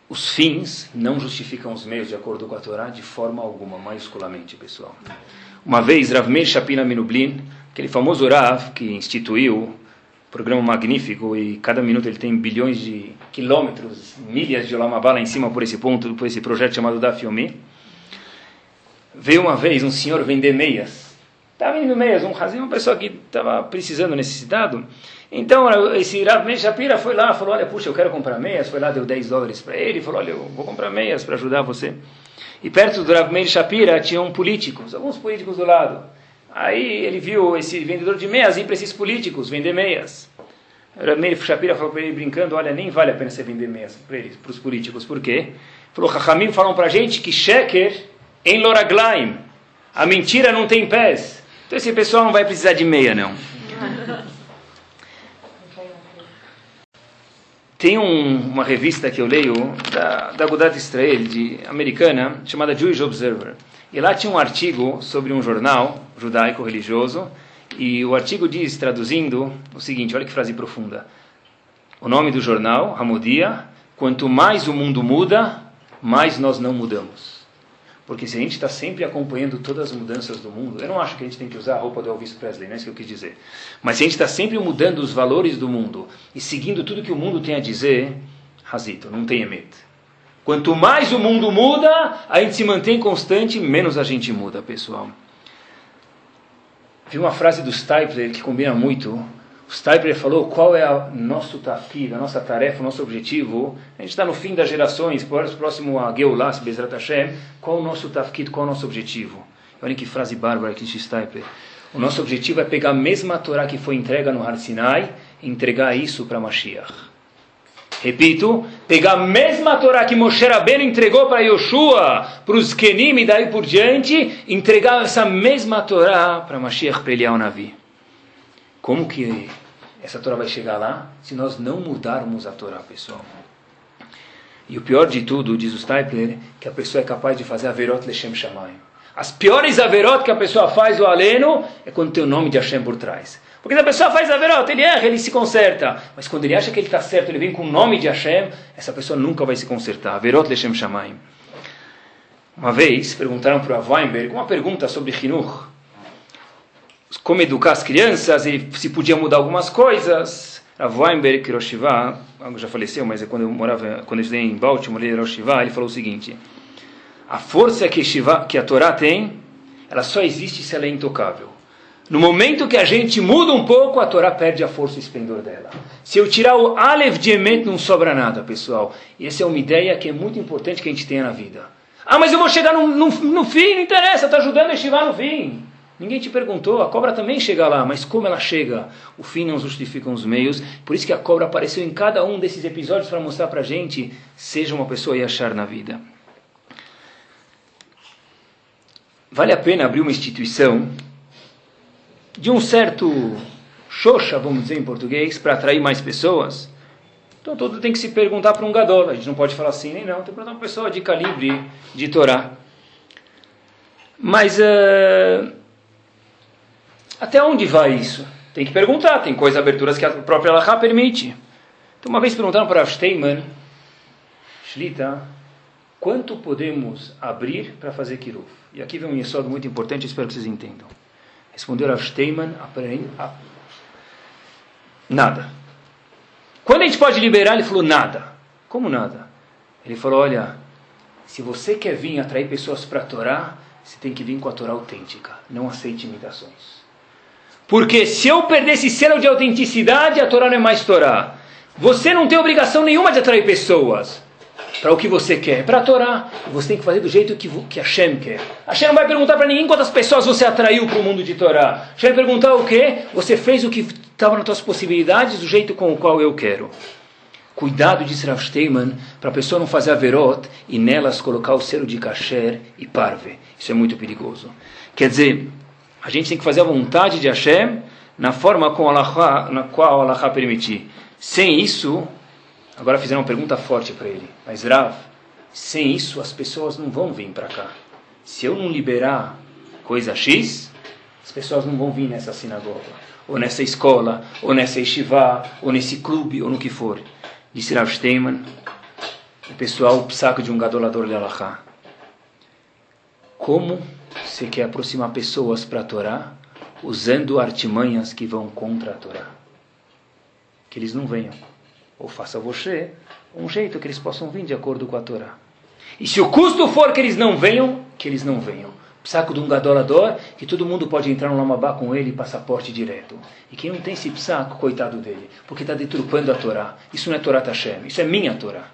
Os fins não justificam os meios de acordo com a Torá de forma alguma, maiusculamente, pessoal. Uma vez, Rav Meir Shapina Minublin, aquele famoso Rav que instituiu um programa magnífico e cada minuto ele tem bilhões de quilômetros, milhas de Olamabá lá em cima por esse ponto, por esse projeto chamado Daf Yomi, veio uma vez um senhor vender meias. Estava vendendo meias, um razão, uma pessoa que estava precisando, necessitado, então, esse Rav Meir Shapira foi lá, falou, olha, puxa, eu quero comprar meias, foi lá, deu 10 dólares para ele, falou, olha, eu vou comprar meias para ajudar você. E perto do Rav Meir Shapira tinham políticos, alguns políticos do lado. Aí ele viu esse vendedor de meias ir para esses políticos vender meias. Meir Shapira falou para ele brincando, olha, nem vale a pena você vender meias para eles, para os políticos. Por quê? Falou, Hachamim falam para gente que sheker em loraglaim, a mentira não tem pés. Então esse pessoal não vai precisar de meia, não. Tem um, uma revista que eu leio da, da Agudat Israel, de, americana, chamada Jewish Observer. E lá tinha um artigo sobre um jornal judaico religioso, e o artigo diz, traduzindo, o seguinte, olha que frase profunda. O nome do jornal, Hamodia, quanto mais o mundo muda, mais nós não mudamos. Porque se a gente está sempre acompanhando todas as mudanças do mundo, eu não acho que a gente tem que usar a roupa do Elvis Presley, não é isso que eu quis dizer. Mas se a gente está sempre mudando os valores do mundo e seguindo tudo que o mundo tem a dizer, Razito, não tenha medo. Quanto mais o mundo muda, a gente se mantém constante, menos a gente muda, pessoal. Vi uma frase do Stipler que combina muito o Stipler falou qual é o nosso tafkid, a nossa tarefa, o nosso objetivo. A gente está no fim das gerações, próximo a Geulah, Bezrat Hashem. Qual o nosso tafkid, qual o nosso objetivo? Olha que frase bárbara que disse Stipler. O nosso objetivo é pegar a mesma Torá que foi entregue no Har Sinai e entregar isso para Mashiach. Repito, pegar a mesma Torá que Moshe Rabbeinu entregou para Yoshua, para os Kenim e daí por diante, entregar essa mesma Torá para Mashiach, para Eliyahu Navi. Como que essa Torá vai chegar lá se nós não mudarmos a Torá, pessoal? E o pior de tudo, diz o Stipler, que a pessoa é capaz de fazer Averot Leshem Shamayim. As piores Averot que a pessoa faz, o aleno, é quando tem o nome de Hashem por trás. Porque se a pessoa faz Averot, ele erra, ele se conserta. Mas quando ele acha que ele está certo, ele vem com o nome de Hashem, essa pessoa nunca vai se consertar. Averot Leshem Shamayim. Uma vez, perguntaram para o Weinberg uma pergunta sobre Chinuch como educar as crianças e se podia mudar algumas coisas. A Weinberg Hiroshima, já faleceu, mas é quando eu morava, quando eu estudei em Baltimore, em Hiroshima, ele falou o seguinte: a força que, Shiva, que a Torá tem, ela só existe se ela é intocável. No momento que a gente muda um pouco, a Torá perde a força e esplendor dela. Se eu tirar o Aleph de Emet, não sobra nada, pessoal. E essa é uma ideia que é muito importante que a gente tenha na vida. Ah, mas eu vou chegar no, no, no fim, não interessa, está ajudando a estivar no fim. Ninguém te perguntou, a cobra também chega lá, mas como ela chega? O fim não justifica os meios, por isso que a cobra apareceu em cada um desses episódios para mostrar para a gente, seja uma pessoa e achar na vida. Vale a pena abrir uma instituição de um certo xoxa, vamos dizer em português, para atrair mais pessoas? Então todo tem que se perguntar para um gadol, a gente não pode falar assim nem não, tem que perguntar uma pessoa de calibre de Torá. Mas... Uh, até onde vai isso? Tem que perguntar, tem coisas, aberturas que a própria Allahá permite. Então, uma vez perguntaram para Steinman, Shlita, quanto podemos abrir para fazer Kiruf? E aqui vem um yesod muito importante, espero que vocês entendam. Respondeu Rav Steinman, nada. Quando a gente pode liberar, ele falou nada. Como nada? Ele falou, olha, se você quer vir atrair pessoas para a Torá, você tem que vir com a Torá autêntica, não aceite imitações. Porque se eu perder esse selo de autenticidade, a Torá não é mais Torá. Você não tem obrigação nenhuma de atrair pessoas para o que você quer, para a Torá. Você tem que fazer do jeito que, que Hashem quer. Hashem não vai perguntar para ninguém quantas pessoas você atraiu para o mundo de Torá. Hashem vai perguntar o quê? Você fez o que estava nas suas possibilidades, do jeito com o qual eu quero. Cuidado, disse Rav Steinman, para a pessoa não fazer a verot e nelas colocar o selo de kasher e parve. Isso é muito perigoso. Quer dizer, a gente tem que fazer a vontade de Hashem na forma com Allah, na qual Allah permitir. Sem isso, agora fizeram uma pergunta forte para ele. Mas Rav, sem isso as pessoas não vão vir para cá. Se eu não liberar coisa X, as pessoas não vão vir nessa sinagoga, ou nessa escola, ou nessa yeshiva, ou nesse clube, ou no que for. Disse Rav Steinman, o pessoal saco de um gadolador de Allah. Como você quer aproximar pessoas para a Torá usando artimanhas que vão contra a Torá. Que eles não venham. Ou faça você um jeito que eles possam vir de acordo com a Torá. E se o custo for que eles não venham, que eles não venham. Saco de um gadolador, que todo mundo pode entrar no Lamabá com ele e passaporte direto. E quem não tem esse saco, coitado dele, porque está deturpando a Torá. Isso não é Torá Tashem, isso é minha Torá.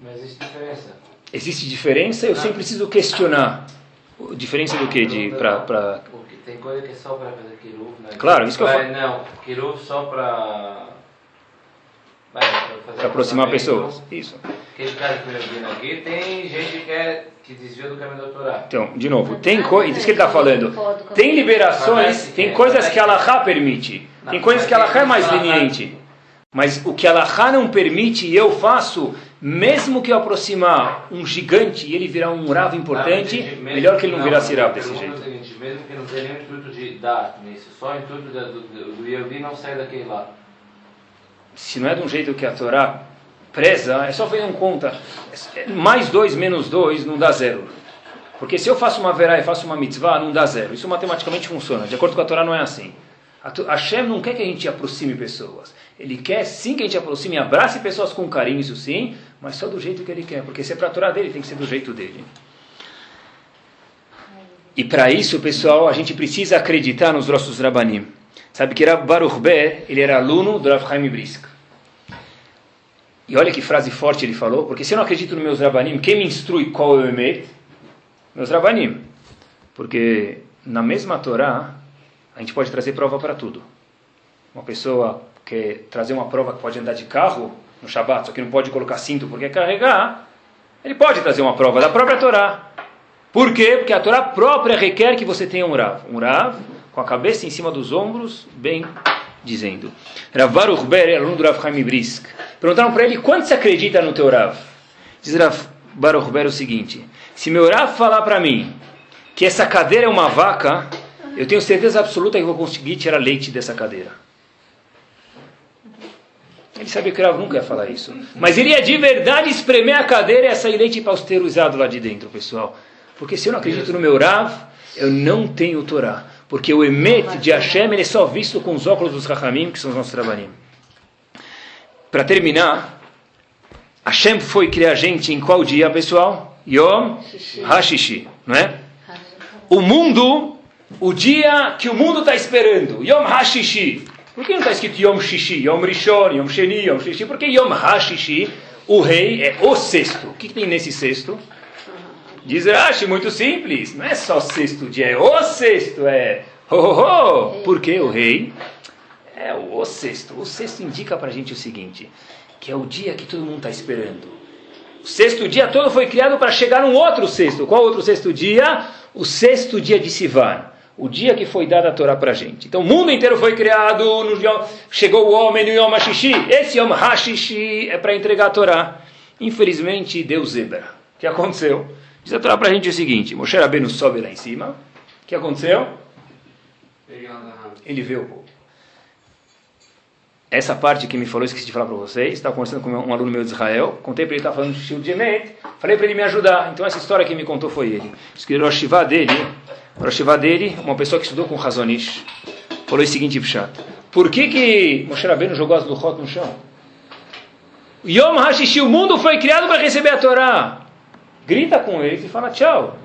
Mas existe diferença. Existe diferença, eu sempre preciso questionar. Diferença do que? De, pra, pra... Tem coisa que é só para fazer kiruv, né? Claro, isso que eu falo. Não, kiruv só para... Para aproximar pessoas. Isso. Aquele cara que aqui, tem gente que, é, que desvia do caminho do Torá. Então, de novo, tem coisas, isso que ele está falando. Tem liberações, tem coisas que a Allahá permite. Tem coisas que a Allahá é mais leniente. Mas o que a Allahá não permite e eu faço, mesmo que eu aproximar um gigante e ele virar um ravo importante, Não, melhor que ele não virar siravo a desse pergunta jeito. é o seguinte, mesmo que não tenha nenhum intuito de dar nisso, só o intuito do, do, do Yehudi não sair daquele lá. Se não é de um jeito que a Torá preza, é só fazer um conta. É- Mais dois menos dois não dá zero. Porque se eu faço uma verá e faço uma mitzvah, não dá zero. Isso matematicamente funciona. De acordo com a Torá, não é assim. A Hashem não quer que a gente aproxime pessoas. Ele quer sim que a gente aproxime e abrace pessoas com carinho, isso sim, mas só do jeito que ele quer. Porque se é para a Torá dele, tem que ser do jeito dele. E para isso, pessoal, a gente precisa acreditar nos nossos Rabanim. Sabe que Rab Baruch Ber, ele era aluno do Rav Chaim Brisk. E olha que frase forte ele falou, porque se eu não acredito nos meus Rabanim, quem me instrui qual é o Emet? Meus Rabanim. Porque na mesma Torá, a gente pode trazer prova para tudo. Uma pessoa quer trazer uma prova que pode andar de carro no Shabat, só que não pode colocar cinto porque é carregar, ele pode trazer uma prova da própria Torá. Por quê? Porque a Torá própria requer que você tenha um Rav. Um Rav com a cabeça em cima dos ombros, bem dizendo. Rav Baruch Ber, aluno do Rav Chaim Brisk. Perguntaram para ele, quanto você acredita no teu Rav? Diz Rav Baruch Ber o seguinte, se meu Rav falar para mim que essa cadeira é uma vaca, eu tenho certeza absoluta que vou conseguir tirar leite dessa cadeira. Ele sabia que o Rav nunca ia falar isso. Mas ele ia de verdade espremer a cadeira e sair leite pasteurizado lá de dentro, pessoal. Porque se eu não acredito no meu Rav, eu não tenho Torá. Porque o Emet de Hashem ele é só visto com os óculos dos Rahamim, que são os nossos Trabanim. Para terminar, Hashem foi criar a gente em qual dia, pessoal? Yom Hashishi, não é? O mundo, o dia que o mundo está esperando, Yom Hashishi. Por que não está escrito Yom Shishi, Yom Rishon, Yom Sheni, Yom Shishi? Porque Yom Hashishi, o rei, é o sexto. O que, que tem nesse sexto? Diz Rashi, muito simples. Não é só sexto dia, é o sexto. É ho, ho, ho. Por que o rei? É o, sexto. O sexto indica para a gente o seguinte, que é o dia que todo mundo está esperando. O sexto dia todo foi criado para chegar num outro sexto. Qual outro sexto dia? O sexto dia de Sivan. O dia que foi dada a Torá para a gente. Então o mundo inteiro foi criado, no Yom, chegou o homem no Yom Hashishi. Esse Yom Hashishi é para entregar a Torá. Infelizmente deu zebra. O que aconteceu? Diz a Torá para a gente o seguinte, Moshe Rabbeinu sobe lá em cima. O que aconteceu? Ele vê o povo. Essa parte que me falou, esqueci de falar para vocês, estava conversando com um aluno meu de Israel, contei para ele, estava falando de Shil falei para ele me ajudar. Então essa história que me contou foi ele. O Rosh Hashivá dele, o Rosh dele, uma pessoa que estudou com Razonish, falou o seguinte, Pshat. Por que que Moshe Rabbeinu jogou as luchot no chão? Yom HaShishi, o mundo foi criado para receber a Torá. Grita com eles e fala tchau.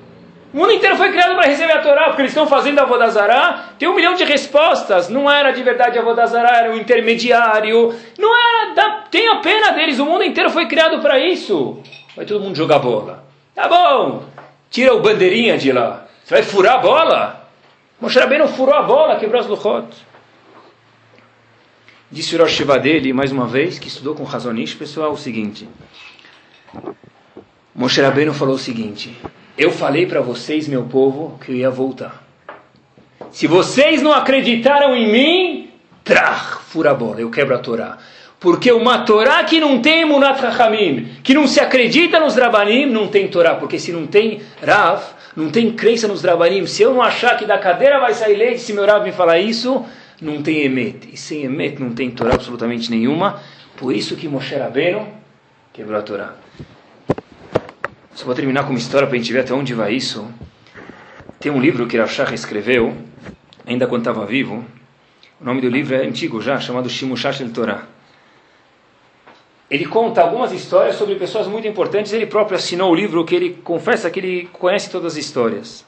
O mundo inteiro foi criado para receber a Torá, porque eles estão fazendo a Vodazará. Tem um milhão de respostas. Não era de verdade a Vodazará, era um intermediário. Não era. Dá, tem a pena deles. O mundo inteiro foi criado para isso. Vai todo mundo jogar bola. Tá bom. Tira o bandeirinha de lá. Você vai furar a bola? Moshe Rabbeinu furou a bola, quebrou as luchot. Disse o Rosh Shiva dele, mais uma vez, que estudou com Razonish, pessoal, o seguinte. Moshe Rabbeinu falou o seguinte. Eu falei para vocês, meu povo, que eu ia voltar. Se vocês não acreditaram em mim, trach, fura a bola, eu quebro a Torá. Porque uma Torá que não tem Munat Rachamim, que não se acredita nos Rabanim, não tem Torá. Porque se não tem Rav, não tem crença nos Rabanim. Se eu não achar que da cadeira vai sair leite, se meu Rav me falar isso, não tem Emet. E sem Emet não tem Torá absolutamente nenhuma. Por isso que Moshe Rabbeinu quebrou a Torá. Só vou terminar com uma história para a gente ver até onde vai isso. Tem um livro que Rav Shach escreveu, ainda quando estava vivo. O nome do livro é antigo já, chamado Shimushash el Torah. Ele conta algumas histórias sobre pessoas muito importantes. Ele próprio assinou o livro que ele confessa que ele conhece todas as histórias.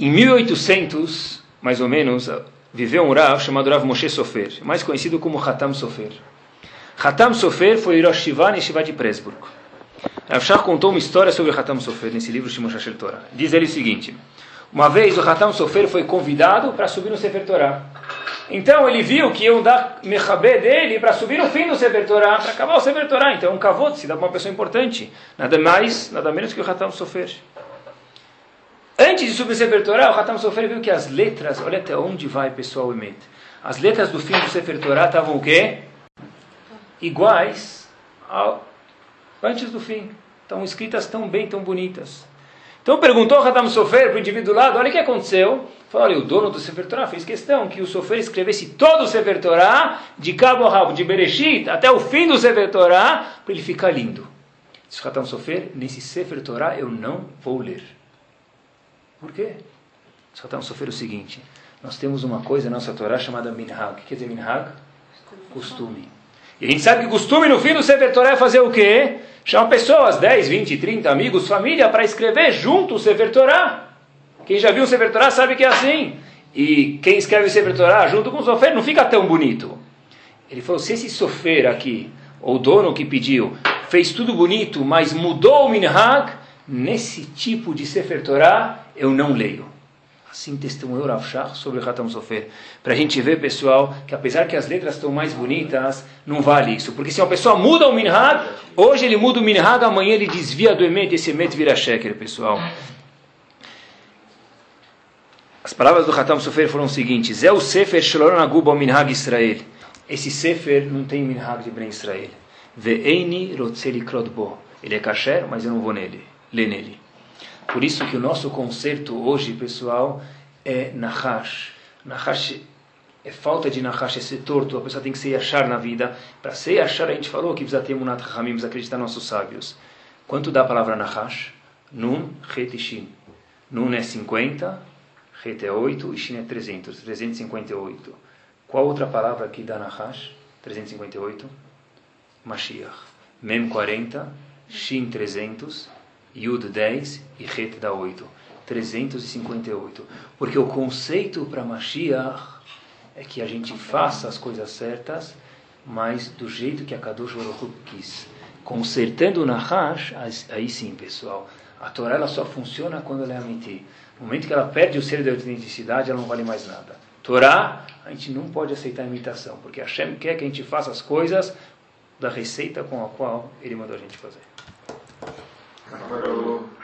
Em 1800, mais ou menos, viveu um Rav chamado Rav Moshe Sofer, mais conhecido como Hatam Sofer. Hatam Sofer foi Rosh Shiva e Shiva de Presburg. Rav contou uma história sobre Hatam Sofer nesse livro Shimon Shashel Torah. Diz ele o seguinte: Uma vez o Hatam Sofer foi convidado para subir no Sefer Torah. Então ele viu que iam dar mechabé dele para subir no fim do Sefer Torah, para acabar o Sefer Torah. Então é um kavod, se dá para uma pessoa importante. Nada mais, nada menos que o Hatam Sofer. Antes de subir o Sefer Torah, o Hatam Sofer viu que as letras, olha até onde vai pessoal Emet. As letras do fim do Sefer Torah estavam o quê? Iguais ao, antes do fim. Estão escritas tão bem, tão bonitas. Então perguntou o Hatam Sofer para o indivíduo do lado, olha o que aconteceu. Falou, olha, o dono do Sefer Torah fez questão que o Sofer escrevesse todo o Sefer Torah, de cabo a rabo, de Bereshit, até o fim do Sefer Torah, para ele ficar lindo. Disse o Hatam Sofer, nesse Sefer Torah eu não vou ler. Por quê? Disse o Hatam Sofer o seguinte, nós temos uma coisa na nossa Torá chamada Minhag. O que quer dizer Minhag? Costume. E a gente sabe que costume no fim do Sefer Torah é fazer o quê? Chama pessoas, 10, 20, 30 amigos, família, para escrever junto o Sefer Torah. Quem já viu o Sefer Torah sabe que é assim. E quem escreve o Sefer Torah junto com o Sofer não fica tão bonito. Ele falou, se esse Sofer aqui, ou o dono que pediu, fez tudo bonito, mas mudou o Minhag, nesse tipo de Sefer Torah eu não leio. Assim testemunhou Rav Shach sobre o Hatam Sofer. Para a gente ver, pessoal, que apesar que as letras estão mais bonitas, não vale isso. Porque se uma pessoa muda o Minhag, hoje ele muda o Minhag, amanhã ele desvia do Emet, esse Emet vira Sheker, pessoal. As palavras do Hatam Sofer foram as seguintes: É o Sefer Shalom Aguba Minhag Israel. Esse Sefer não tem Minhag de Ben Israel. Ve'eini rotzeli krodbo. Ele é kasher, mas eu não vou nele, ler nele. Por isso que o nosso concerto hoje, pessoal, é Nahash. Nahash é falta de Nahash, é ser torto, a pessoa tem que se achar na vida. Para se achar, a gente falou que precisa ter Munat Hamim, precisa acreditar nos nossos sábios. Quanto dá a palavra Nahash? Nun, Het e Shin. Nun é 50, Het é 8 e Shin é 300, 358. Qual outra palavra que dá Nahash? 358? Mashiach. Mem 40, Shin 300, Yud 10 e Het dá 8. 358. Porque o conceito para Mashiach é que a gente faça as coisas certas, mas do jeito que a Kadosh Baruch quis. Consertando o Nahash, aí sim, pessoal. A Torá ela só funciona quando ela é amiti. No momento que ela perde o ser da autenticidade, ela não vale mais nada. Torá, a gente não pode aceitar a imitação, porque Hashem quer que a gente faça as coisas da receita com a qual ele mandou a gente fazer. Hasta luego.